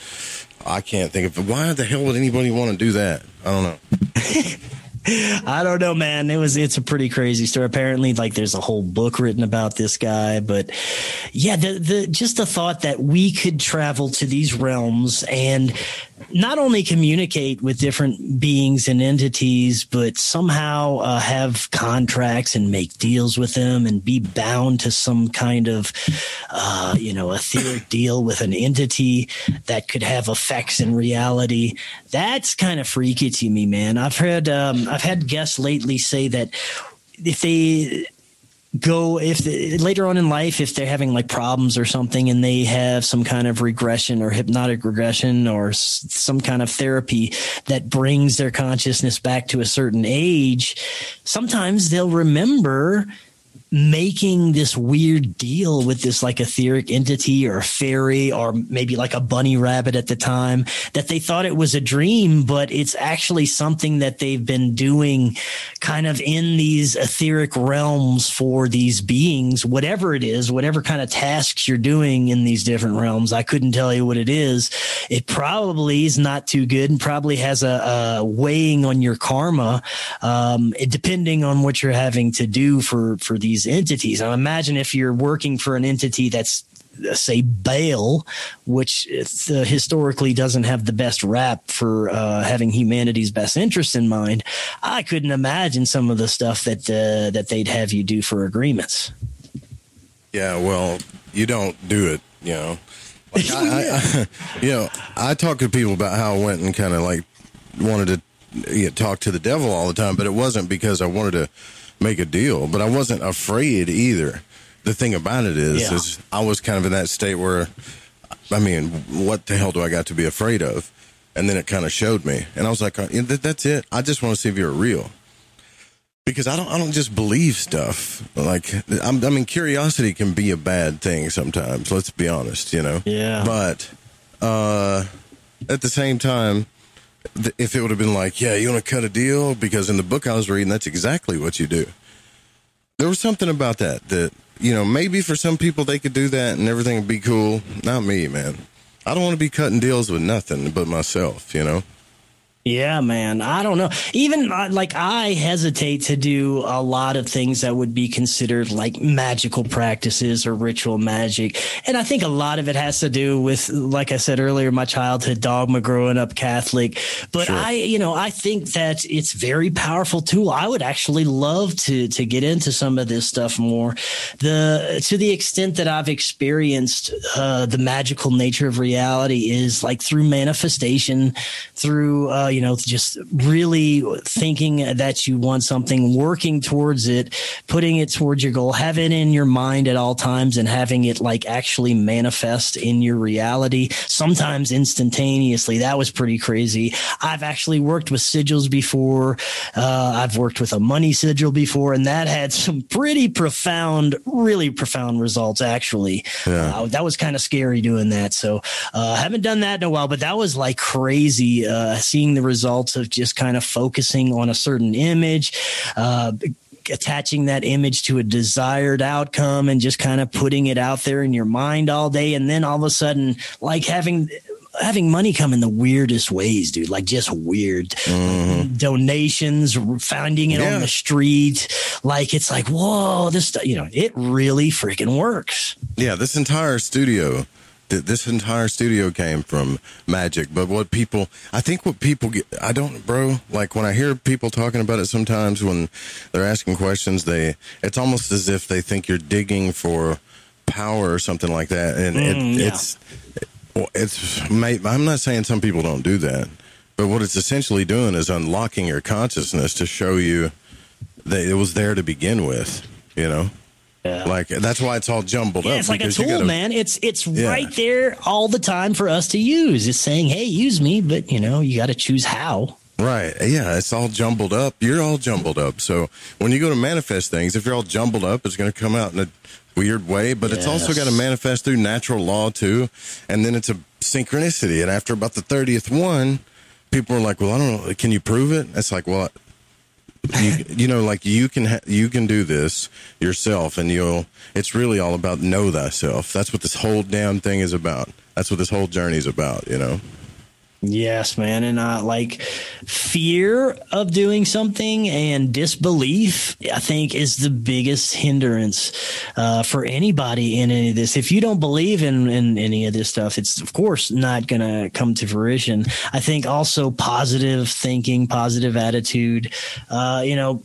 S11: I can't think of why the hell would anybody want to do that. I don't know.
S12: I don't know, man. It was it's a pretty crazy story. Apparently, like there's a whole book written about this guy, but yeah, the the just the thought that we could travel to these realms and not only communicate with different beings and entities, but somehow uh, have contracts and make deals with them and be bound to some kind of, uh, you know, etheric deal with an entity that could have effects in reality. That's kind of freaky to me, man. I've heard, um, I've had guests lately say that if they go if later on in life if they're having like problems or something and they have some kind of regression or hypnotic regression or some kind of therapy that brings their consciousness back to a certain age sometimes they'll remember making this weird deal with this like etheric entity or fairy or maybe like a bunny rabbit at the time that they thought it was a dream, but it's actually something that they've been doing kind of in these etheric realms for these beings, whatever it is, whatever kind of tasks you're doing in these different realms. I couldn't tell you what it is. It probably is not too good and probably has a, a weighing on your karma, um, depending on what you're having to do for, for these entities. Now imagine if you're working for an entity that's uh, say Baal, which uh, historically doesn't have the best rap for uh, having humanity's best interest in mind. I couldn't imagine some of the stuff that uh, that they'd have you do for agreements.
S11: Yeah, well, you don't do it, you know. Like I, I, I, you know, I talk to people about how I went and kind of like wanted to you know, talk to the devil all the time, but it wasn't because I wanted to make a deal, but I wasn't afraid either. The thing about it is,
S23: Yeah.
S11: is I was kind of in that state where, I mean, what the hell do I got to be afraid of? And then it kind of showed me, and I was like, uh, "That's it. I just want to see if you're real." because I don't I don't just believe stuff. Like I'm, I mean, curiosity can be a bad thing sometimes. Let's be honest, you know.
S12: Yeah.
S11: But uh, at the same time, if it would have been like, yeah, you want to cut a deal, because in the book I was reading, that's exactly what you do. There was something about that that you know maybe for some people they could do that and everything would be cool. Not me, man. I don't want to be cutting deals with nothing but myself. You know.
S12: Yeah, man. I don't know. Even uh, like I hesitate to do a lot of things that would be considered like magical practices or ritual magic. And I think a lot of it has to do with, like I said earlier, my childhood dogma growing up Catholic. But I, you know, I think that it's very powerful tool. I would actually love to, to get into some of this stuff more. The, to the extent that I've experienced, uh, the magical nature of reality is like through manifestation, through, uh, you know, just really thinking that you want something, working towards it, putting it towards your goal, have it in your mind at all times and having it like actually manifest in your reality, sometimes instantaneously. That was pretty crazy. I've actually worked with sigils before. Uh, I've worked with a money sigil before, and that had some pretty profound, really profound results, actually. Uh, that was kind of scary doing that. So, uh, haven't done that in a while, but that was like crazy, uh, seeing the results of just kind of focusing on a certain image, uh, attaching that image to a desired outcome and just kind of putting it out there in your mind all day. And then all of a sudden, like having, having money come in the weirdest ways, dude, like just weird donations, finding it
S11: Yeah.
S12: on the street. Like, it's like, whoa, this, you know, it really freaking works.
S11: Yeah, this entire studio, th- this entire studio came from magic. But what people, I think what people get, I don't, bro, like when I hear people talking about it sometimes when they're asking questions, they, it's almost as if they think you're digging for power or something like that. And
S12: Mm,
S11: it,
S12: yeah.
S11: it's, well, it's, mate, I'm not saying some people don't do that, but what it's essentially doing is unlocking your consciousness to show you that it was there to begin with, you know? Like that's why it's all jumbled
S12: Yeah,
S11: up.
S12: it's like a tool,
S11: gotta-
S12: man. It's it's
S11: Yeah.
S12: right there all the time for us to use. It's saying, "Hey, use me," but you know, you got to choose how.
S11: Right. Yeah, it's all jumbled up. You're all jumbled up. So when you go to manifest things, if you're all jumbled up, it's going to come out in a weird way, but it's also got to manifest through natural law too. And then it's a synchronicity. And after about the 30th one, people are like, well, I don't know. Can you prove it? It's like, well, you, you know, like you can, ha- you can do this yourself and you'll, it's really all about know thyself. That's what this whole damn thing is about. That's what this whole journey is about, you know?
S12: Yes, man. And uh, like fear of doing something and disbelief, I think, is the biggest hindrance uh, for anybody in any of this. If you don't believe in, in any of this stuff, it's of course not going to come to fruition. I think also positive thinking, positive attitude, uh, you know,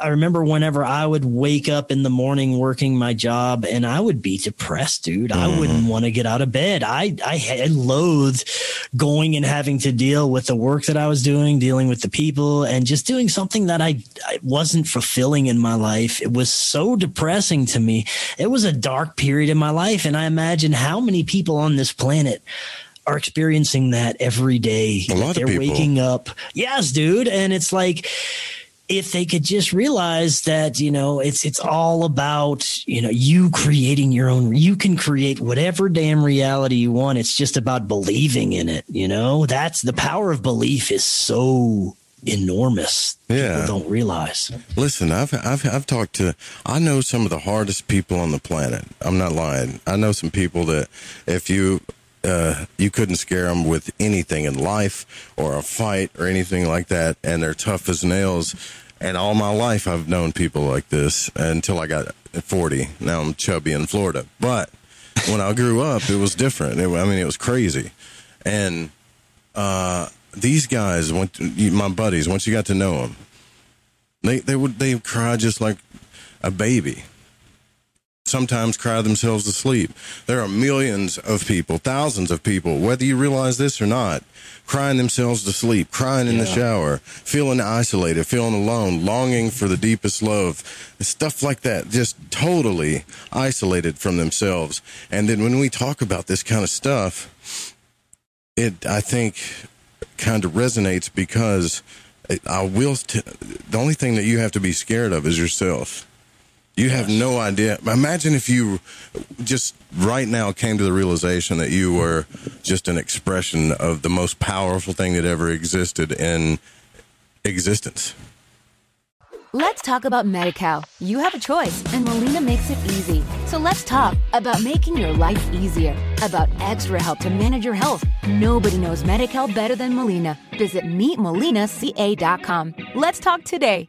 S12: I remember whenever I would wake up in the morning working my job and I would be depressed, dude. I mm-hmm. wouldn't want to get out of bed. I, I had loathed going and having to deal with the work that I was doing, dealing with the people and just doing something that I, I wasn't fulfilling in my life. It was so depressing to me. It was a dark period in my life. And I imagine how many people on this planet are experiencing that every day.
S11: A lot of
S12: They're
S11: people.
S12: waking up. Yes, dude. And it's like, if they could just realize that you know it's it's all about you know you creating your own you can create whatever damn reality you want it's just about believing in it you know that's the power of belief is so enormous
S11: Yeah.
S12: people don't realize
S11: Listen, I've I've I've talked to I know some of the hardest people on the planet. I'm not lying. I know some people that if you uh, you couldn't scare them with anything in life or a fight or anything like that, and they're tough as nails. And all my life, I've known people like this until I got 40. Now I'm chubby in Florida, but when I grew up, it was different. It, I mean, it was crazy, and uh, these guys, my buddies, once you got to know them, they they would they cry just like a baby. Sometimes cry themselves to sleep. There are millions of people, thousands of people, whether you realize this or not, crying themselves to sleep, crying in the shower, feeling isolated, feeling alone, longing for the deepest love, stuff like that, just totally isolated from themselves. And then when we talk about this kind of stuff, it I think kind of resonates because uh, I will. T- the only thing that you have to be scared of is yourself. You have no idea. Imagine if you just right now came to the realization that you were just an expression of the most powerful thing that ever existed in existence.
S1: Let's talk about MediCal. You have a choice, and Molina makes it easy. So let's talk about making your life easier, about extra help to manage your health. Nobody knows MediCal better than Molina. Visit meetmolinaca.com. Let's talk today.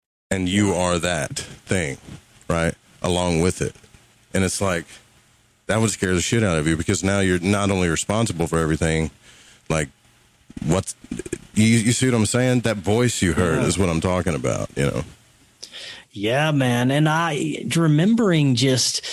S11: And you are that thing, right? Along with it. And it's like that would scare the shit out of you because now you're not only responsible for everything, like what's you, you see what I'm saying? That voice you heard
S12: Yeah.
S11: is what I'm talking about, you know.
S12: Yeah, man. And I remembering just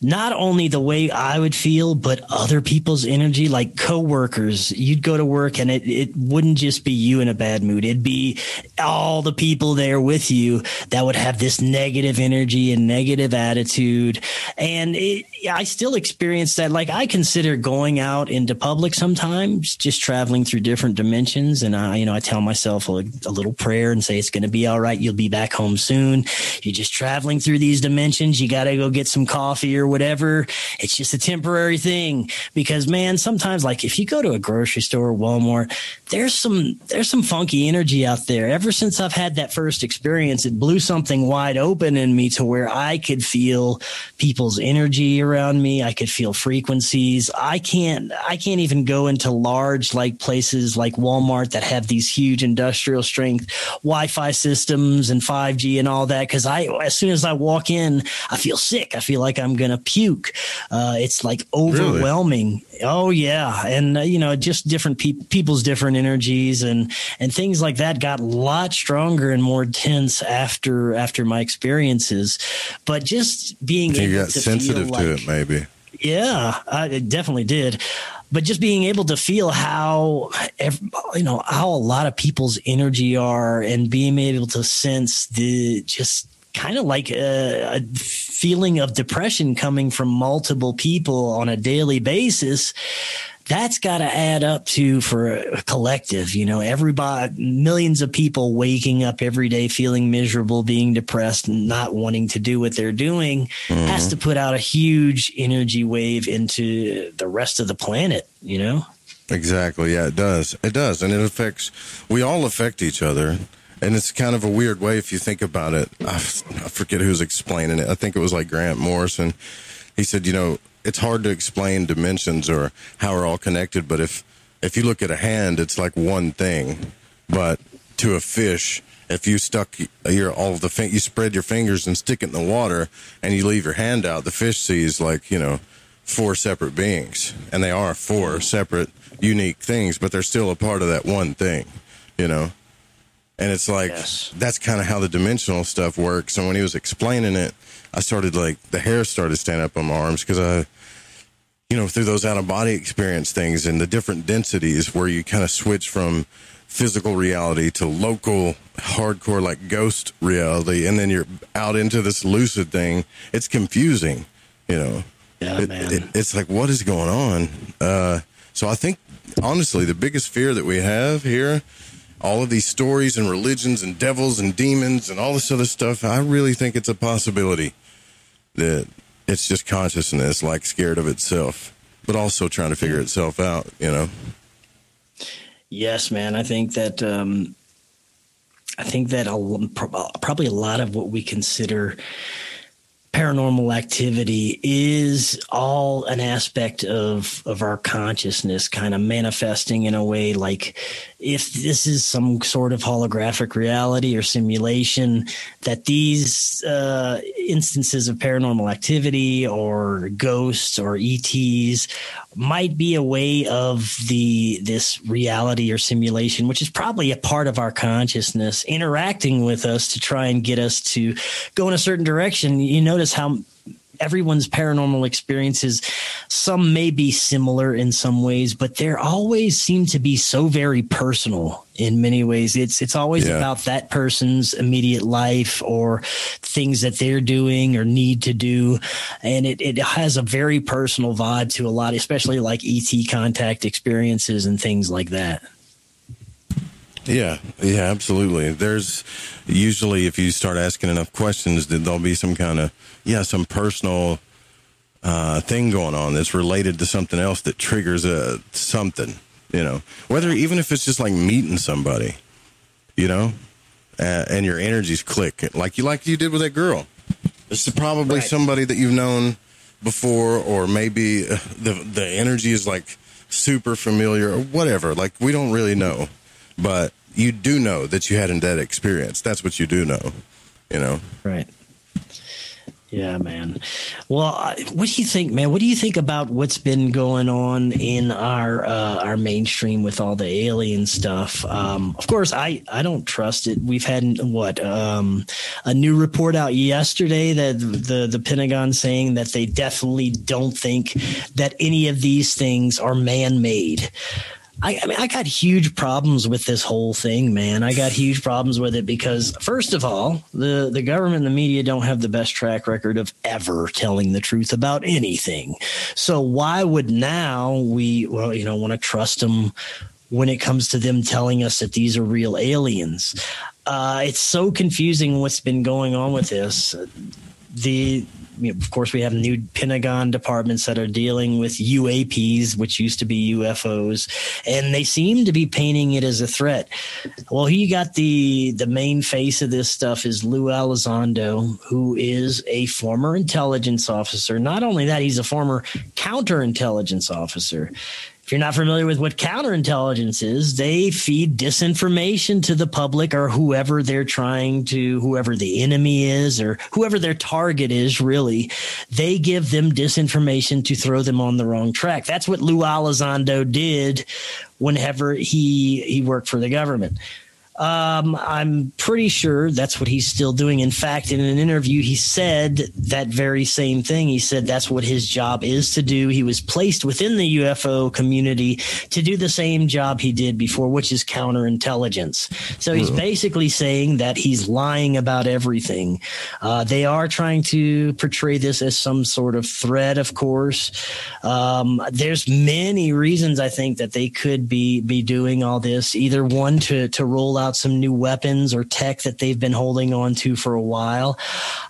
S12: not only the way I would feel, but other people's energy, like coworkers. You'd go to work and it, it wouldn't just be you in a bad mood. It'd be all the people there with you that would have this negative energy and negative attitude. And it, I still experience that. Like I consider going out into public sometimes, just traveling through different dimensions. And I, you know, I tell myself a, a little prayer and say, it's going to be all right. You'll be back home soon. You're just traveling through these dimensions. You got to go get some coffee or whatever. It's just a temporary thing because man, sometimes like if you go to a grocery store or Walmart, there's some, there's some funky energy out there. Ever since I've had that first experience, it blew something wide open in me to where I could feel people's energy around me. I could feel frequencies. I can't, I can't even go into large like places like Walmart that have these huge industrial strength Wi-Fi systems and 5G and all that. Cause I, as soon as I walk in, I feel sick. I feel like I'm going to to puke. Uh, it's like overwhelming. Oh yeah, and uh, you know, just different pe- people's different energies and and things like that got a lot stronger and more tense after after my experiences. But just being
S11: You
S12: able
S11: got sensitive
S12: feel
S11: to it, maybe.
S12: yeah, I it definitely did. But just being able to feel how, you know, how a lot of people's energy are and being able to sense the just kind of like a, a feeling of depression coming from multiple people on a daily basis that's got to add up to for a collective you know everybody millions of people waking up every day feeling miserable being depressed and not wanting to do what they're doing has mm-hmm. to put out a huge energy wave into the rest of the planet you know
S11: Exactly. Yeah, it does. It does. And it affects, we all affect each other. And it's kind of a weird way if you think about it. I, forget who's explaining it. I think it was like Grant Morrison. He said, you know, it's hard to explain dimensions or how we're all connected. But if, if you look at a hand, it's like one thing. But to a fish, if you stuck your all the fin- you spread your fingers and stick it in the water and you leave your hand out, the fish sees like you know four separate beings, and they are four separate unique things, but they're still a part of that one thing, you know. And it's like that's kind of how the dimensional stuff works. And when he was explaining it, I started like the hair started standing up on my arms because I you know, through those out of body experience things and the different densities where you kind of switch from physical reality to local hardcore like ghost reality and then you're out into this lucid thing it's confusing you know
S12: yeah,
S11: it,
S12: man.
S11: it- it's like what is going on uh so i think honestly the biggest fear that we have here all of these stories and religions and devils and demons and all this other stuff i really think it's a possibility that it's just consciousness like scared of itself but also trying to figure itself out you know
S12: Yes, man. I think that um, I think that a, probably a lot of what we consider paranormal activity is all an aspect of of our consciousness kind of manifesting in a way like if this is some sort of holographic reality or simulation that these uh, instances of paranormal activity or ghosts or ETs might be a way of the this reality or simulation which is probably a part of our consciousness interacting with us to try and get us to go in a certain direction. You notice how everyone's paranormal experiences some may be similar in some ways but they always seem to be so very personal in many ways. It's it's always
S11: Yeah.
S12: about that person's immediate life or things that they're doing or need to do. And it, it has a very personal vibe to a lot especially like et contact experiences and things like that
S11: Yeah, yeah, absolutely. There's usually if you start asking enough questions, then there'll be some kind of yeah, some personal uh, thing going on that's related to something else that triggers a something. You know, whether even if it's just like meeting somebody, you know, uh, and your energies click like you like you did with that girl. It's probably somebody that you've known before, or maybe uh, the the energy is like super familiar or whatever. Like we don't really know, but you do know that you had that experience. That's what you do know. You know,
S12: right? Yeah, man. Well, what do you think, man? What do you think about what's been going on in our uh, our mainstream with all the alien stuff? Um, of course, I I don't trust it. We've had what um, a new report out yesterday that the the Pentagon saying that they definitely don't think that any of these things are man made. I, I mean, I got huge problems with this whole thing, man. I got huge problems with it because, first of all, the, the government and the media don't have the best track record of ever telling the truth about anything. So why would now we, well, you know, want to trust them when it comes to them telling us that these are real aliens? Uh, it's so confusing what's been going on with this. The you know, of course, we have new Pentagon departments that are dealing with UAPs, which used to be UFOs, and they seem to be painting it as a threat. Well, he got the the main face of this stuff is Lou Elizondo, who is a former intelligence officer. Not only that, he's a former counterintelligence officer. If you're not familiar with what counterintelligence is, they feed disinformation to the public or whoever they're trying to, whoever the enemy is or whoever their target is, really. They give them disinformation to throw them on the wrong track. That's what Lou Elizondo did whenever he, he worked for the government. Um, I'm pretty sure that's what he's still doing. In fact, in an interview, he said that very same thing. He said that's what his job is to do. He was placed within the UFO community to do the same job he did before, which is counterintelligence. So he's basically saying that he's lying about everything. Uh, they are trying to portray this as some sort of threat, of course. Um, there's many reasons I think that they could be be doing all this. Either one to to roll out some new weapons or tech that they've been holding on to for a while.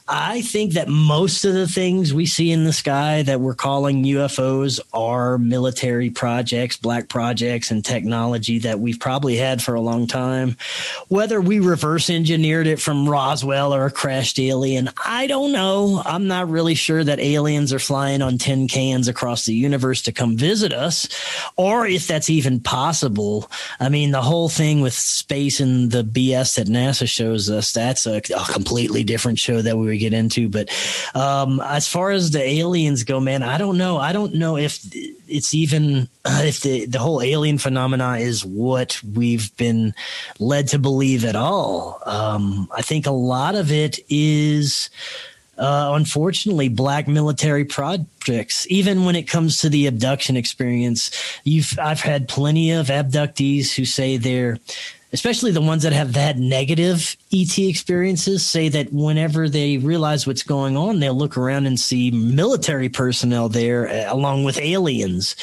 S12: I think that most of the things we see in the sky that we're calling UFOs are military projects, black projects, and technology that we've probably had for a long time. Whether we reverse engineered it from Roswell or a crashed alien, I don't know. I'm not really sure that aliens are flying on tin cans across the universe to come visit us, or if that's even possible. I mean, the whole thing with space and the BS that NASA shows us, that's a, a completely different show that we would get into. But um, as far as the aliens go, man, I don't know. I don't know if it's even uh, if the the whole alien phenomena is what we've been led to believe at all. Um, I think a lot of it is. Uh, unfortunately, black military projects. Even when it comes to the abduction experience, you've I've had plenty of abductees who say they're especially the ones that have had negative ET experiences, say that whenever they realize what's going on, they'll look around and see military personnel there uh, along with aliens.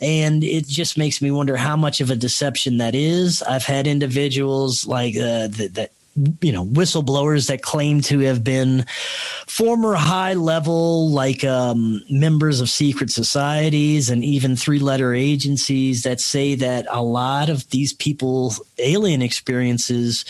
S12: And it just makes me wonder how much of a deception that is. I've had individuals like uh, that you know whistleblowers that claim to have been former high level like um, members of secret societies and even three letter agencies that say that a lot of these people's alien experiences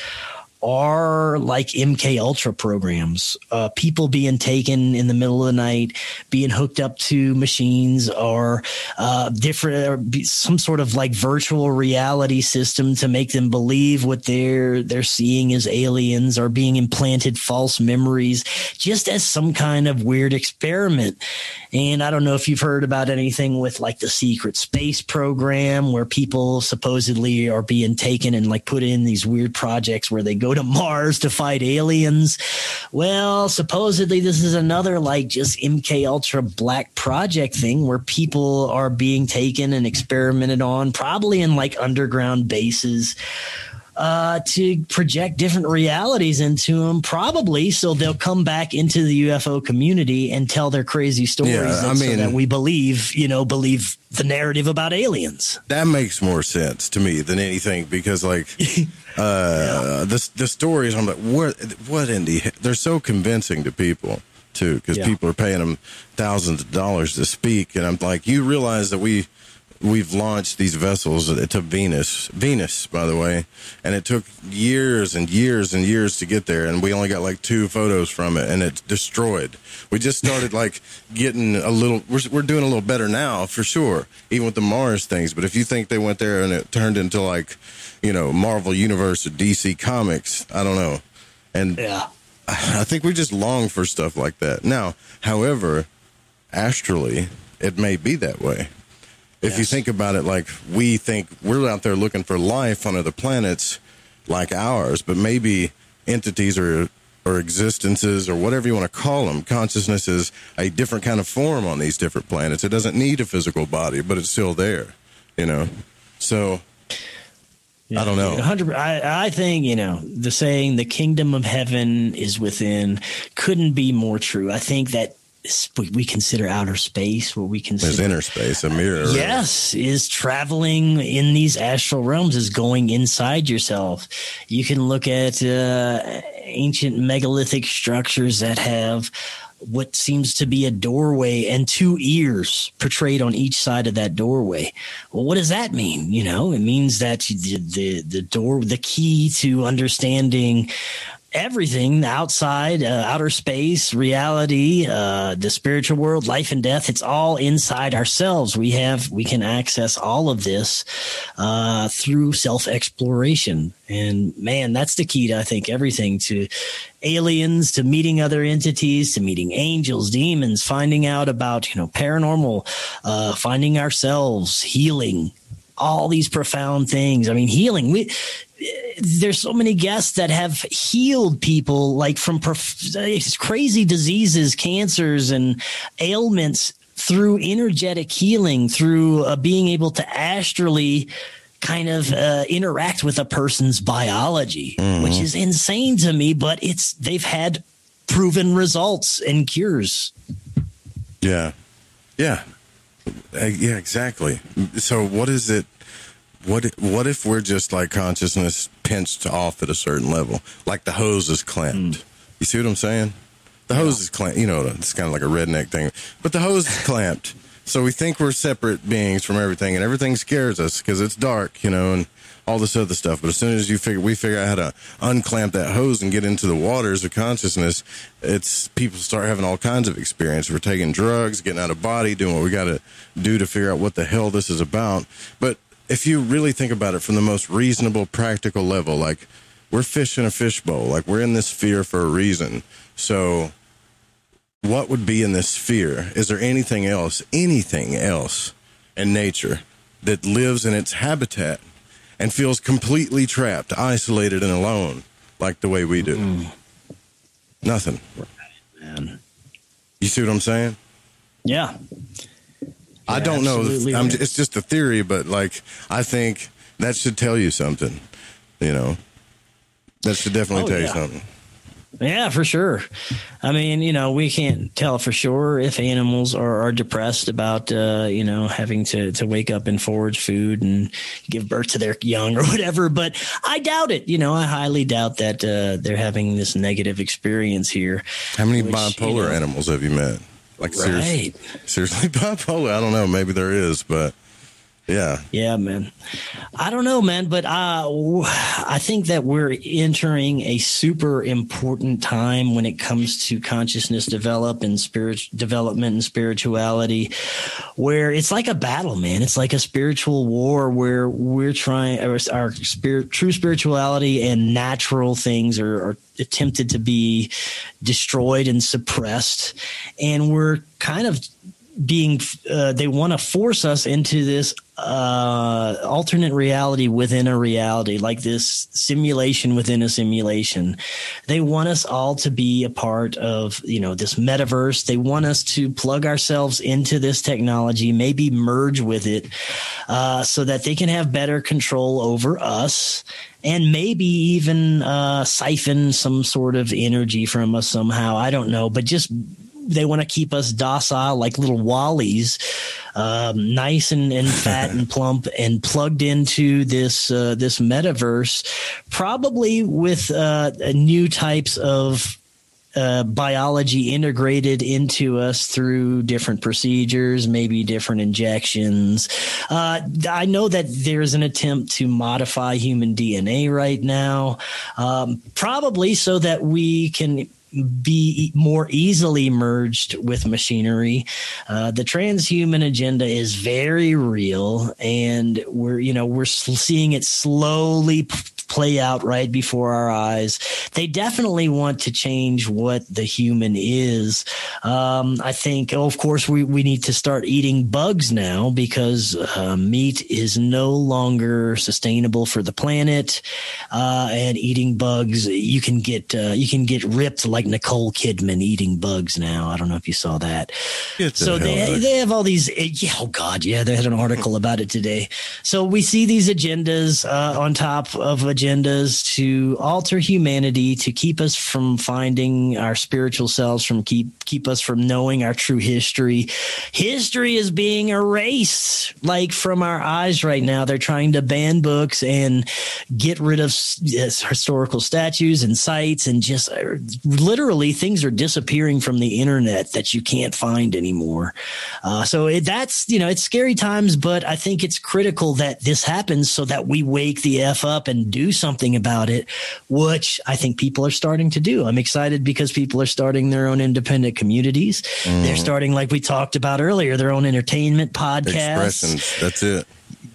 S12: are like MK Ultra programs. Uh, people being taken in the middle of the night, being hooked up to machines, or uh, different, or some sort of like virtual reality system to make them believe what they're they're seeing as aliens, or being implanted false memories, just as some kind of weird experiment. And I don't know if you've heard about anything with like the secret space program, where people supposedly are being taken and like put in these weird projects where they go to Mars to fight aliens. Well, supposedly this is another like just MK Ultra Black Project thing where people are being taken and experimented on, probably in like underground bases uh, to project different realities into them, probably so they'll come back into the UFO community and tell their crazy stories.
S11: Yeah, I
S12: so that we believe, you know, believe the narrative about aliens.
S11: That makes more sense to me than anything because, like, uh, the the stories. I'm like, what? What in the? They're so convincing to people too because
S23: Yeah.
S11: people are paying them thousands of dollars to speak, and I'm like, you realize that we we've launched these vessels to Venus, Venus, by the way, and it took years and years and years to get there, and we only got like two photos from it, and it's destroyed. We just started like getting a little. We're we're doing a little better now for sure, even with the Mars things. But if you think they went there and it turned into like, you know, Marvel Universe or DC Comics, I don't know, and
S12: yeah.
S11: I think we just long for stuff like that. Now, however, astrally, it may be that way. If you think about it, like we think we're out there looking for life on other planets like ours, but maybe entities or or existences or whatever you want to call them, consciousness is a different kind of form on these different planets. It doesn't need a physical body, but it's still there, you know. So I don't know.
S12: 100 I, I think, you know, the saying the kingdom of heaven is within couldn't be more true. I think that we- we consider outer space, what we
S11: There's
S12: consider
S11: inner space, a mirror. right?
S12: Yes, is traveling in these astral realms, is going inside yourself. You can look at uh, ancient megalithic structures that have what seems to be a doorway and two ears portrayed on each side of that doorway. Well, what does that mean? You know, it means that the the, the door, the key to understanding everything outside, uh, outer space, reality, uh, the spiritual world, life and death. It's all inside ourselves. We have, we can access all of this uh, through self exploration. And man, that's the key to, I think, everything to aliens, to meeting other entities, to meeting angels, demons, finding out about, you know, paranormal, uh, finding ourselves, healing, all these profound things. I mean, healing. We there's so many guests that have healed people like from prof- crazy diseases, cancers, and ailments through energetic healing, through uh, being able to astrally kind of uh, interact with a person's biology, mm-hmm. which is insane to me. But it's they've had proven results and cures.
S11: Yeah, yeah, uh, yeah, exactly. So, what is it? What what if we're just like consciousness pinched off at a certain level, like the hose is clamped? Mm. You see what I'm saying? The yeah. hose is clamped. You know, it's kind of like a redneck thing, but the hose is clamped. So we think we're separate beings from everything, and everything scares us because it's dark, you know, and all this other stuff. But as soon as you figure, we figure out how to unclamp that hose and get into the waters of consciousness, it's people start having all kinds of experience. We're taking drugs, getting out of body, doing what we got to do to figure out what the hell this is about. But if you really think about it from the most reasonable, practical level, like we're fish in a fishbowl, like we're in this sphere for a reason. So, what would be in this sphere? Is there anything else, anything else in nature that lives in its habitat and feels completely trapped, isolated, and alone, like the way we do? Mm. Nothing. Man. You see what I'm saying?
S12: Yeah.
S11: I don't know. I'm, it's just a theory, but like I think that should tell you something. You know, that should definitely oh, tell yeah. you something.
S12: Yeah, for sure. I mean, you know, we can't tell for sure if animals are, are depressed about, uh, you know, having to, to wake up and forage food and give birth to their young or whatever. But I doubt it. You know, I highly doubt that uh, they're having this negative experience here.
S11: How many which, bipolar you know, animals have you met? Like right. seriously, seriously bipolar. I don't know. Maybe there is, but yeah.
S12: Yeah, man. I don't know, man, but uh, I think that we're entering a super important time when it comes to consciousness develop and spirit development and spirituality, where it's like a battle, man. It's like a spiritual war where we're trying our, our spirit, true spirituality and natural things are, are attempted to be destroyed and suppressed, and we're kind of being uh, they want to force us into this uh, alternate reality within a reality like this simulation within a simulation. They want us all to be a part of you know this metaverse. They want us to plug ourselves into this technology maybe merge with it uh, so that they can have better control over us and maybe even uh, siphon some sort of energy from us somehow. I don't know but just they want to keep us docile like little wallies, um, nice and, and fat and plump and plugged into this uh, this metaverse, probably with uh, new types of uh, biology integrated into us through different procedures, maybe different injections. Uh, I know that there's an attempt to modify human DNA right now, um, probably so that we can be more easily merged with machinery. Uh, the transhuman agenda is very real, and we're you know we're seeing it slowly play out right before our eyes. They definitely want to change what the human is. Um, I think, oh, of course, we, we need to start eating bugs now because uh, meat is no longer sustainable for the planet. Uh, and eating bugs, you can get uh, you can get ripped like Nicole Kidman eating bugs now. I don't know if you saw that. so they they have all these. Eh, yeah, oh God, yeah, they had an article about it today. So we see these agendas uh, on top of a agendas to alter humanity, to keep us from finding our spiritual selves, from keep keep us from knowing our true history. History is being erased, like from our eyes right now. They're trying to ban books and get rid of yes, historical statues and sites, and just uh, literally things are disappearing from the internet that you can't find anymore. Uh, so it, that's you know it's scary times, but I think it's critical that this happens so that we wake the f up and do do something about it, which I think people are starting to do. I'm excited because people are starting their own independent communities. Mm-hmm. They're starting, like we talked about earlier, their own entertainment podcasts.
S11: Expressions. That's it.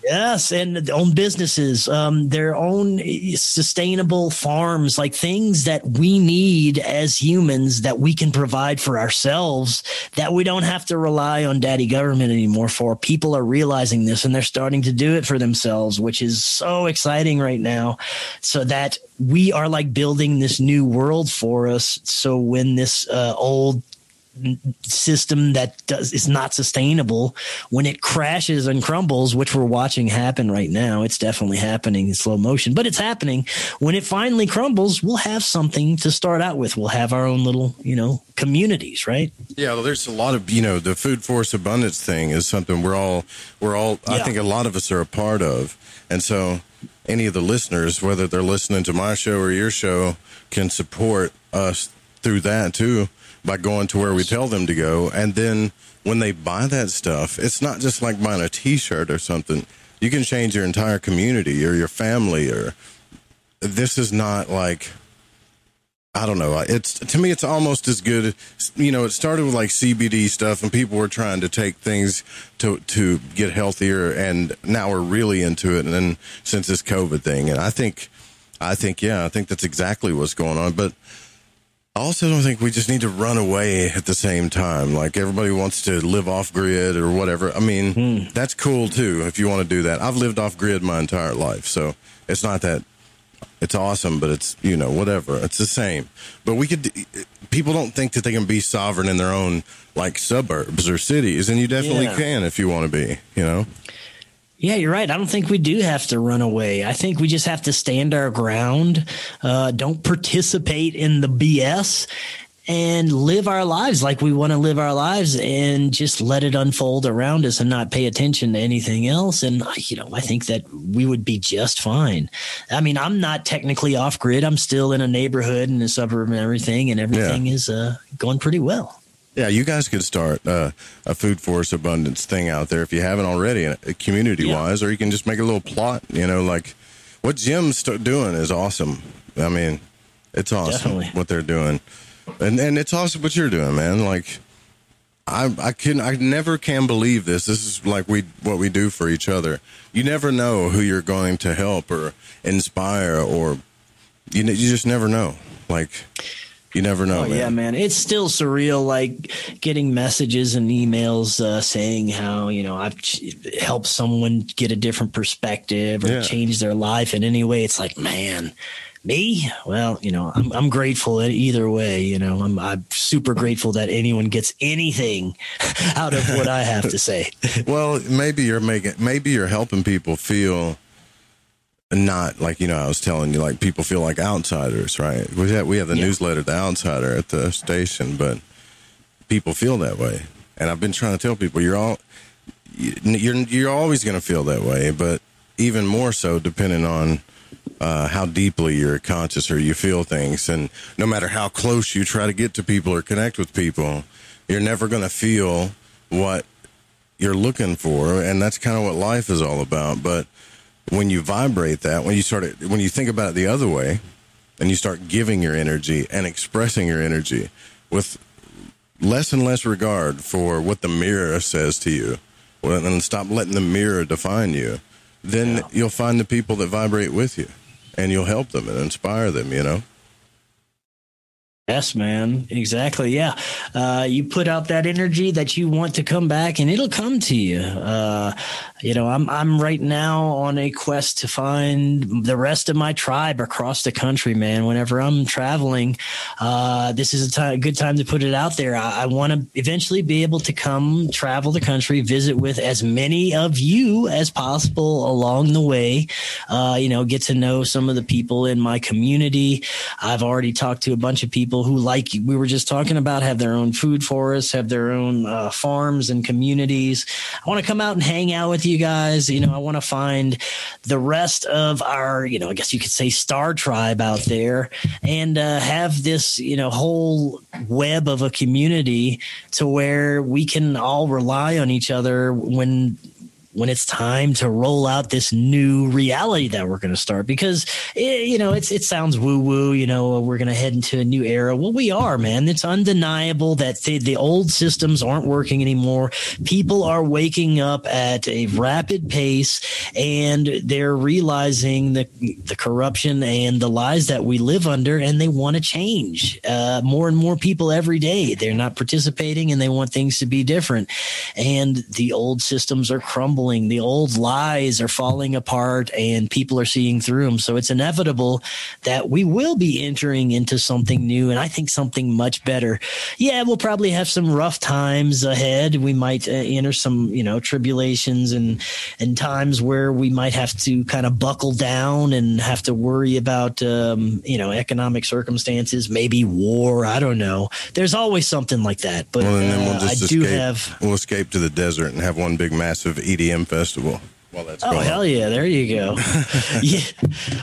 S12: Yes, and own businesses, um, their own sustainable farms, like things that we need as humans that we can provide for ourselves, that we don't have to rely on daddy government anymore for. People are realizing this and they're starting to do it for themselves, which is so exciting right now. So that we are like building this new world for us. So when this uh, old system that does is not sustainable when it crashes and crumbles which we're watching happen right now it's definitely happening in slow motion but it's happening. When it finally crumbles we'll have something to start out with. We'll have our own little you know communities right?
S11: Yeah well, there's a lot of you know the food forest abundance thing is something we're all we're all yeah. i think a lot of us are a part of. And so any of the listeners whether they're listening to my show or your show can support us through that too by going to where we tell them to go. And then when they buy that stuff, it's not just like buying a t shirt or something. You can change your entire community or your family or this is not like I don't know. It's to me, it's almost as good. You know, it started with like CBD stuff, and people were trying to take things to to get healthier, and now we're really into it. And then since this COVID thing, and I think, I think, yeah, I think that's exactly what's going on. But I also don't think we just need to run away at the same time. Like everybody wants to live off grid or whatever. I mean, hmm. that's cool too if you want to do that. I've lived off grid my entire life, so it's not that it's awesome, but it's you know whatever. It's the same. But we could. People don't think that they can be sovereign in their own like suburbs or cities, and you definitely yeah. can if you want to be. You know.
S12: Yeah, you're right. I don't think we do have to run away. I think we just have to stand our ground, uh, don't participate in the BS, and live our lives like we want to live our lives and just let it unfold around us and not pay attention to anything else. And, you know, I think that we would be just fine. I mean, I'm not technically off grid. I'm still in a neighborhood and a suburb and everything, and everything yeah. is uh, going pretty well.
S11: Yeah, you guys could start uh, a food forest abundance thing out there if you haven't already, uh, community wise, yeah. or you can just make a little plot. You know, like what Jim's doing is awesome. I mean, it's awesome Definitely. what they're doing, and and it's awesome what you're doing, man. Like, I I can I never can believe this. This is like we what we do for each other. You never know who you're going to help or inspire, or you you just never know. Like you never know. Oh, man.
S12: Yeah, man. It's still surreal, like getting messages and emails uh, saying how you know I've helped someone get a different perspective or yeah. change their life in any way. It's like, man, me well you know i'm, I'm grateful either way you know I'm, I'm super grateful that anyone gets anything out of what i have to say
S11: well maybe you're making maybe you're helping people feel not like you know I was telling you like people feel like outsiders, right? We have we have the yeah. newsletter, the Outsider, at the station, but people feel that way, and I've been trying to tell people you're all you're you're always going to feel that way, but even more so depending on uh, how deeply you're conscious or you feel things, and no matter how close you try to get to people or connect with people, you're never going to feel what you're looking for, and that's kind of what life is all about, but when you vibrate that, when you start it, when you think about it the other way, and you start giving your energy and expressing your energy with less and less regard for what the mirror says to you, and stop letting the mirror define you, then yeah. you'll find the people that vibrate with you, and you'll help them and inspire them. You know.
S12: Yes, man. Exactly. Yeah. Uh, you put out that energy that you want to come back and it'll come to you. Uh, you know, I'm, I'm right now on a quest to find the rest of my tribe across the country, man. Whenever I'm traveling, uh, this is a, time, good time to put it out there. I, I want to eventually be able to come travel the country, visit with as many of you as possible along the way. Uh, you know, get to know some of the people in my community. I've already talked to a bunch of people people who, like we were just talking about, have their own food forests, have their own uh, farms and communities. I want to come out and hang out with you guys. You know, I want to find the rest of our, you know, I guess you could say star tribe out there and uh, have this, you know, whole web of a community to where we can all rely on each other when when it's time to roll out this new reality that we're going to start. Because it, you know it's it sounds woo woo you know we're going to head into a new era. Well we are man. It's undeniable that the, the old systems aren't working anymore. People are waking up at a rapid pace and they're realizing the the corruption and the lies that we live under and they want to change uh, more and more people every day. They're not participating and they want things to be different. And the old systems are crumbling the old lies are falling apart and people are seeing through them. So it's inevitable that we will be entering into something new and I think something much better. Yeah, we'll probably have some rough times ahead. We might uh, enter some, you know, tribulations and, and times where we might have to kind of buckle down and have to worry about, um, you know, economic circumstances, maybe war. I don't know. There's always something like that. But
S11: well, then we'll
S12: uh, I
S11: escape.
S12: do have.
S11: We'll escape to the desert and have one big massive EDM festival. While that's
S12: Oh
S11: going
S12: hell yeah! There you go. yeah,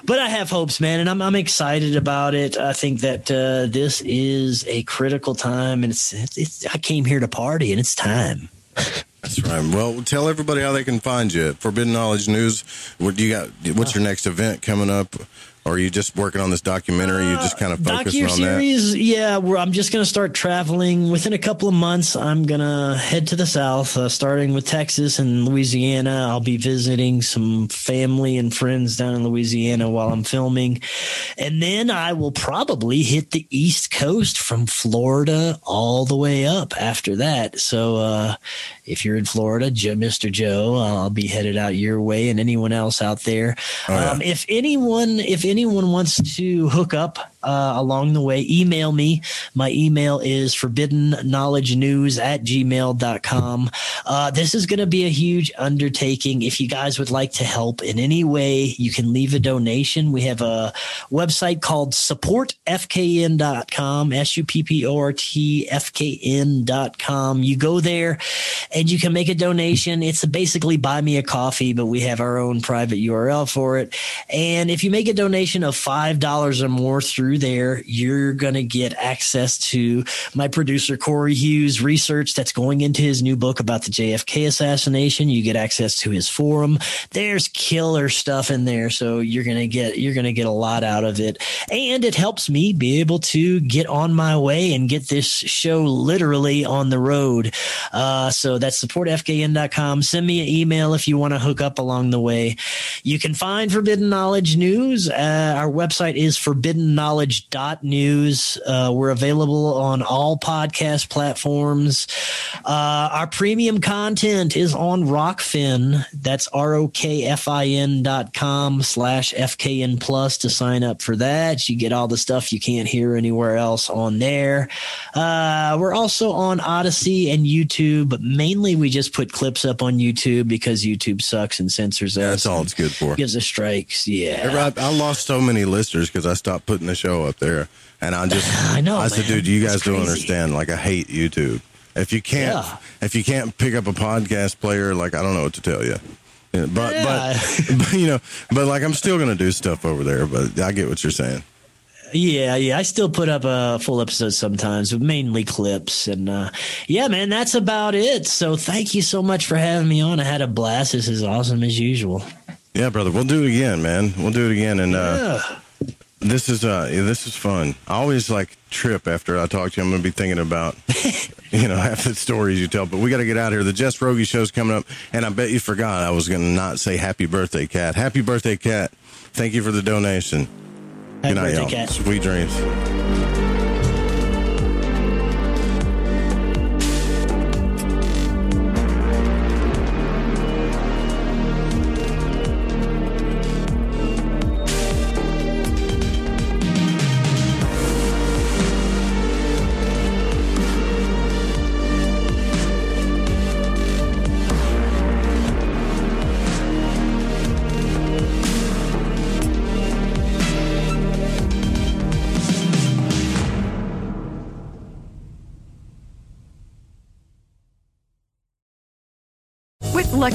S12: but I have hopes, man, and I'm I'm excited about it. I think that uh, this is a critical time, and it's, it's it's I came here to party, and it's time.
S11: That's right. Well, tell everybody how they can find you. Forbidden Knowledge News. What do you got? What's your next event coming up? Or are you just working on this documentary? you just kind of focusing on that.
S12: series, yeah. I'm just gonna start traveling within a couple of months. I'm gonna head to the south, uh, starting with Texas and Louisiana. I'll be visiting some family and friends down in Louisiana while I'm filming, and then I will probably hit the East Coast from Florida all the way up after that. So uh, if you're in Florida, Mr. Joe, I'll be headed out your way, and anyone else out there.
S11: Oh, yeah.
S12: um, if anyone, if anyone wants to hook up uh, along the way, email me. My email is forbidden knowledge news at gmail.com. Uh, this is going to be a huge undertaking. If you guys would like to help in any way, you can leave a donation. We have a website called supportfkn.com, S U P P O R T F K N.com. You go there and you can make a donation. It's basically buy me a coffee, but we have our own private URL for it. And if you make a donation of $5 or more through there, you're going to get access to my producer, Corey Hughes, research that's going into his new book about the JFK assassination. You get access to his forum. There's killer stuff in there. So you're going to get, you're going to get a lot out of it. And it helps me be able to get on my way and get this show literally on the road. Uh, so that's supportfkn.com. Send me an email if you want to hook up along the way. You can find Forbidden Knowledge News. Uh, our website is forbiddenknowledge.news. Uh, we're available on all podcast platforms. Uh, our premium content is on Rokfin. That's R O K F I N dot com slash FKN plus to sign up for that. You get all the stuff you can't hear anywhere else on there. Uh, we're also on Odysee and YouTube, but mainly we just put clips up on YouTube because YouTube sucks and censors us.
S11: That's all it's good for.
S12: Gives us strikes. Yeah.
S11: I, I lost so many listeners because I stopped putting the show up there, and I just
S12: I know,
S11: I said,
S12: man.
S11: dude, you guys
S12: It's
S11: don't
S12: crazy.
S11: understand. Like I hate YouTube. If you can't,
S12: Yeah.
S11: if you can't pick up a podcast player, like I don't know what to tell you. Yeah, but,
S12: Yeah.
S11: but but you know, but like I'm still gonna do stuff over there. But I get what you're saying.
S12: Yeah, yeah. I still put up a full episode sometimes, but mainly clips. And uh, yeah, man, that's about it. So thank you so much for having me on. I had a blast. This is awesome as usual.
S11: Yeah, brother, we'll do it again, man. We'll do it again, and uh,
S12: Yeah.
S11: This is uh, yeah, this is fun. I always like trip after I talk to you. I'm gonna be thinking about you know half the stories you tell. But we got to get out of here. The Jess Rogie show's coming up, and I bet you forgot I was gonna not say happy birthday, cat. Happy birthday, cat. Thank you for the donation.
S12: Happy
S11: Good night,
S12: birthday,
S11: y'all.
S12: Cat.
S11: Sweet dreams.